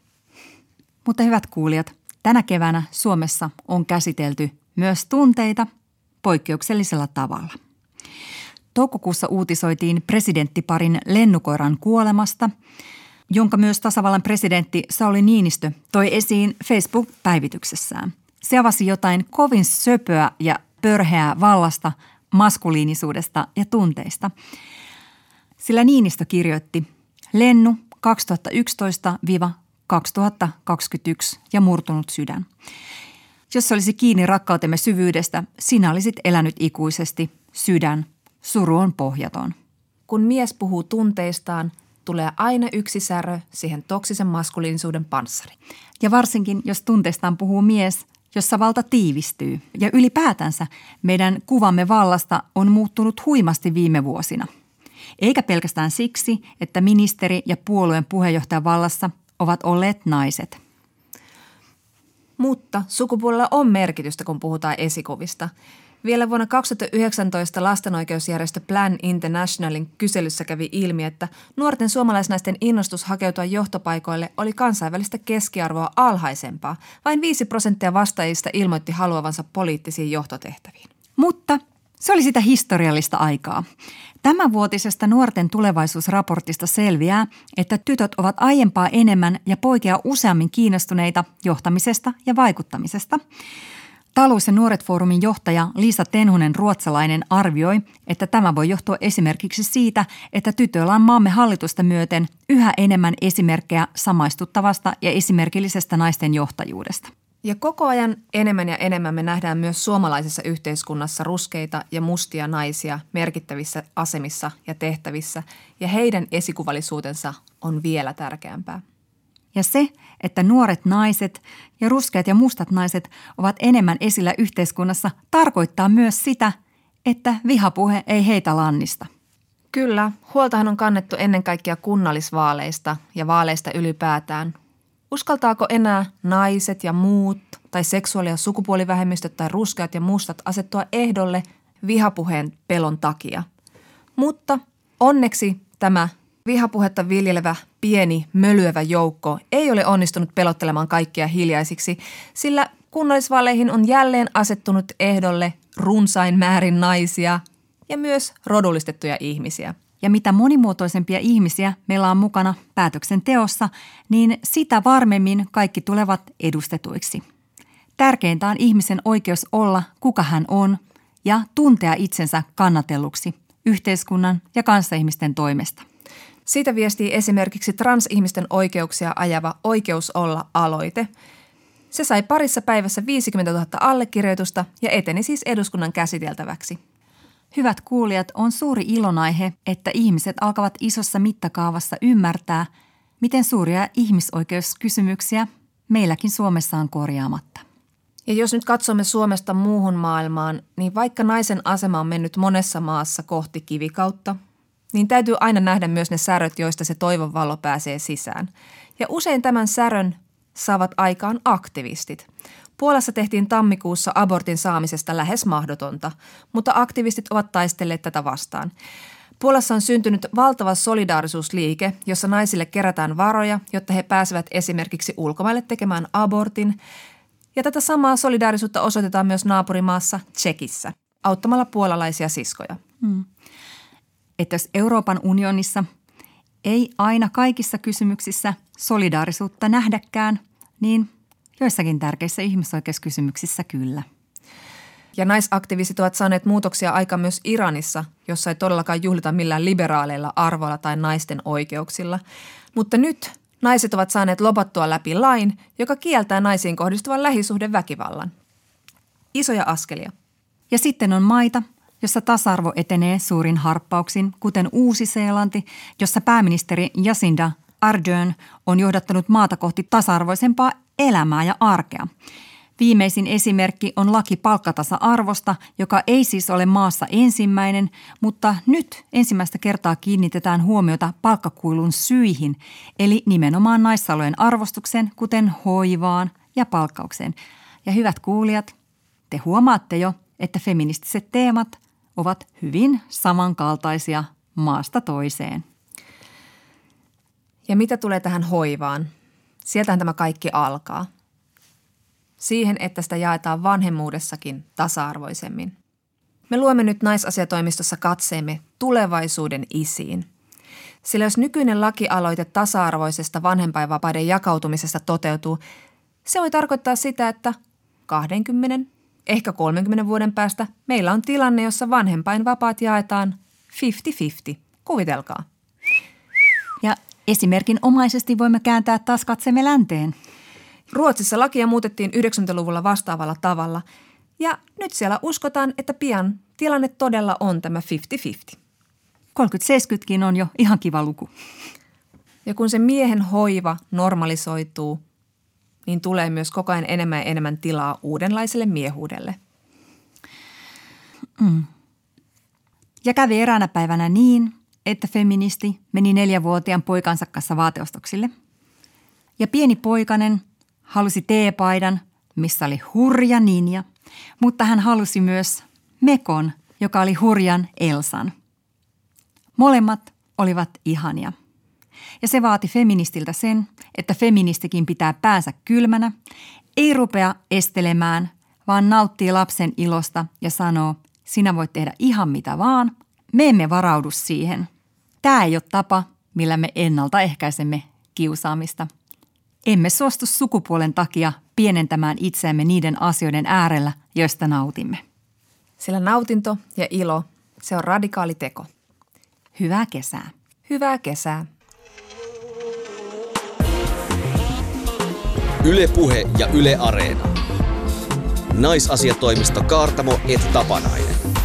Mutta hyvät kuulijat, tänä keväänä Suomessa on käsitelty myös tunteita poikkeuksellisella tavalla. Toukokuussa uutisoitiin presidenttiparin lennukoiran kuolemasta – jonka myös tasavallan presidentti Sauli Niinistö toi esiin Facebook-päivityksessään. Se avasi jotain kovin söpöä ja pörheää vallasta, maskuliinisuudesta ja tunteista. Sillä Niinistö kirjoitti Lennu 2011-2021 ja murtunut sydän. Jos olisi kiinni rakkautemme syvyydestä, sinä olisit elänyt ikuisesti. Sydän, suru on pohjaton. Kun mies puhuu tunteistaan, tulee aina yksi särö siihen toksisen maskuliinisuuden panssari. Ja varsinkin, jos tunteistaan puhuu mies, jossa valta tiivistyy. Ja ylipäätänsä meidän kuvamme vallasta on muuttunut huimasti viime vuosina. Eikä pelkästään siksi, että ministeri ja puolueen puheenjohtaja vallassa ovat olleet naiset. Mutta sukupuolella on merkitystä, kun puhutaan esikuvista – vielä vuonna 2019 lastenoikeusjärjestö Plan Internationalin kyselyssä kävi ilmi, että nuorten suomalaisnaisten innostus hakeutua johtopaikoille oli kansainvälistä keskiarvoa alhaisempaa. Vain 5 prosenttia vastaajista ilmoitti haluavansa poliittisiin johtotehtäviin. Mutta se oli sitä historiallista aikaa. Tämänvuotisesta nuorten tulevaisuusraportista selviää, että tytöt ovat aiempaa enemmän ja poikia useammin kiinnostuneita johtamisesta ja vaikuttamisesta. Talous- ja nuoret foorumin johtaja Liisa Tenhunen ruotsalainen arvioi, että tämä voi johtua esimerkiksi siitä, että tytöillä on maamme hallitusta myöten yhä enemmän esimerkkejä samaistuttavasta ja esimerkillisestä naisten johtajuudesta. Ja koko ajan enemmän ja enemmän me nähdään myös suomalaisessa yhteiskunnassa ruskeita ja mustia naisia merkittävissä asemissa ja tehtävissä, ja heidän esikuvallisuutensa on vielä tärkeämpää. Ja se, että nuoret naiset ja ruskeat ja mustat naiset ovat enemmän esillä yhteiskunnassa, tarkoittaa myös sitä, että vihapuhe ei heitä lannista. Kyllä, huoltahan on kannettu ennen kaikkea kunnallisvaaleista ja vaaleista ylipäätään. Uskaltaako enää naiset ja muut tai seksuaali- ja sukupuolivähemmistöt tai ruskeat ja mustat asettua ehdolle vihapuheen pelon takia? Mutta onneksi tämä vihapuhetta viljelevä pieni mölyävä joukko ei ole onnistunut pelottelemaan kaikkia hiljaisiksi, sillä kunnallisvaaleihin on jälleen asettunut ehdolle runsain määrin naisia ja myös rodullistettuja ihmisiä. Ja mitä monimuotoisempia ihmisiä meillä on mukana päätöksenteossa, niin sitä varmemmin kaikki tulevat edustetuiksi. Tärkeintä on ihmisen oikeus olla, kuka hän on, ja tuntea itsensä kannatelluksi yhteiskunnan ja kanssaihmisten toimesta. Siitä viestii esimerkiksi transihmisten oikeuksia ajava Oikeus olla aloite. Se sai parissa päivässä 50 000 allekirjoitusta ja eteni siis eduskunnan käsiteltäväksi. Hyvät kuulijat, on suuri ilonaihe, että ihmiset alkavat isossa mittakaavassa ymmärtää, miten suuria ihmisoikeuskysymyksiä meilläkin Suomessa on korjaamatta. Ja jos nyt katsomme Suomesta muuhun maailmaan, niin vaikka naisen asema on mennyt monessa maassa kohti kivikautta – niin täytyy aina nähdä myös ne säröt, joista se toivon valo pääsee sisään. Ja usein tämän särön saavat aikaan aktivistit. Puolassa tehtiin tammikuussa abortin saamisesta lähes mahdotonta, mutta aktivistit ovat taistelleet tätä vastaan. Puolassa on syntynyt valtava solidaarisuusliike, jossa naisille kerätään varoja, jotta he pääsevät esimerkiksi ulkomaille tekemään abortin. Ja tätä samaa solidaarisuutta osoitetaan myös naapurimaassa Tsekissä, auttamalla puolalaisia siskoja. Hmm että jos Euroopan unionissa ei aina kaikissa kysymyksissä solidaarisuutta nähdäkään, niin joissakin tärkeissä ihmisoikeuskysymyksissä kyllä. Ja naisaktivistit ovat saaneet muutoksia aika myös Iranissa, jossa ei todellakaan juhlita millään liberaaleilla arvoilla tai naisten oikeuksilla. Mutta nyt naiset ovat saaneet lopattua läpi lain, joka kieltää naisiin kohdistuvan lähisuhdeväkivallan. Isoja askelia. Ja sitten on maita, jossa tasa-arvo etenee suurin harppauksin, kuten Uusi-Seelanti, jossa pääministeri Jacinda Ardern on johdattanut maata kohti tasa-arvoisempaa elämää ja arkea. Viimeisin esimerkki on laki palkkatasa-arvosta, joka ei siis ole maassa ensimmäinen, mutta nyt ensimmäistä kertaa kiinnitetään huomiota palkkakuilun syihin, eli nimenomaan naissalojen arvostukseen, kuten hoivaan ja palkkaukseen. Ja hyvät kuulijat, te huomaatte jo, että feministiset teemat ovat hyvin samankaltaisia maasta toiseen. Ja mitä tulee tähän hoivaan? Sieltähän tämä kaikki alkaa. Siihen, että sitä jaetaan vanhemmuudessakin tasa-arvoisemmin. Me luomme nyt naisasiatoimistossa katseemme tulevaisuuden isiin. Sillä jos nykyinen lakialoite tasa-arvoisesta vanhempainvapaiden jakautumisesta toteutuu, se voi tarkoittaa sitä, että 20, ehkä 30 vuoden päästä meillä on tilanne, jossa vanhempainvapaat jaetaan 50-50. Kuvitelkaa. Ja esimerkin omaisesti voimme kääntää taas katsemme länteen. Ruotsissa lakia muutettiin 90-luvulla vastaavalla tavalla ja nyt siellä uskotaan, että pian tilanne todella on tämä 50-50. 30-70kin on jo ihan kiva luku. Ja kun se miehen hoiva normalisoituu, niin tulee myös koko ajan enemmän ja enemmän tilaa uudenlaiselle miehuudelle. Mm. Ja kävi eräänä päivänä niin, että feministi meni neljävuotiaan poikansa kanssa vaateostoksille. Ja pieni poikanen halusi teepaidan, missä oli hurja ninja, mutta hän halusi myös mekon, joka oli hurjan Elsan. Molemmat olivat ihania. Ja se vaati feministiltä sen, että feministikin pitää päänsä kylmänä, ei rupea estelemään, vaan nauttii lapsen ilosta ja sanoo, sinä voit tehdä ihan mitä vaan, me emme varaudu siihen. Tämä ei ole tapa, millä me ennaltaehkäisemme kiusaamista. Emme suostu sukupuolen takia pienentämään itseämme niiden asioiden äärellä, joista nautimme. Sillä nautinto ja ilo, se on radikaali teko. Hyvää kesää. Hyvää kesää. Ylepuhe ja Yle Areena. Naisasiatoimisto Kaartamo et Tapanainen.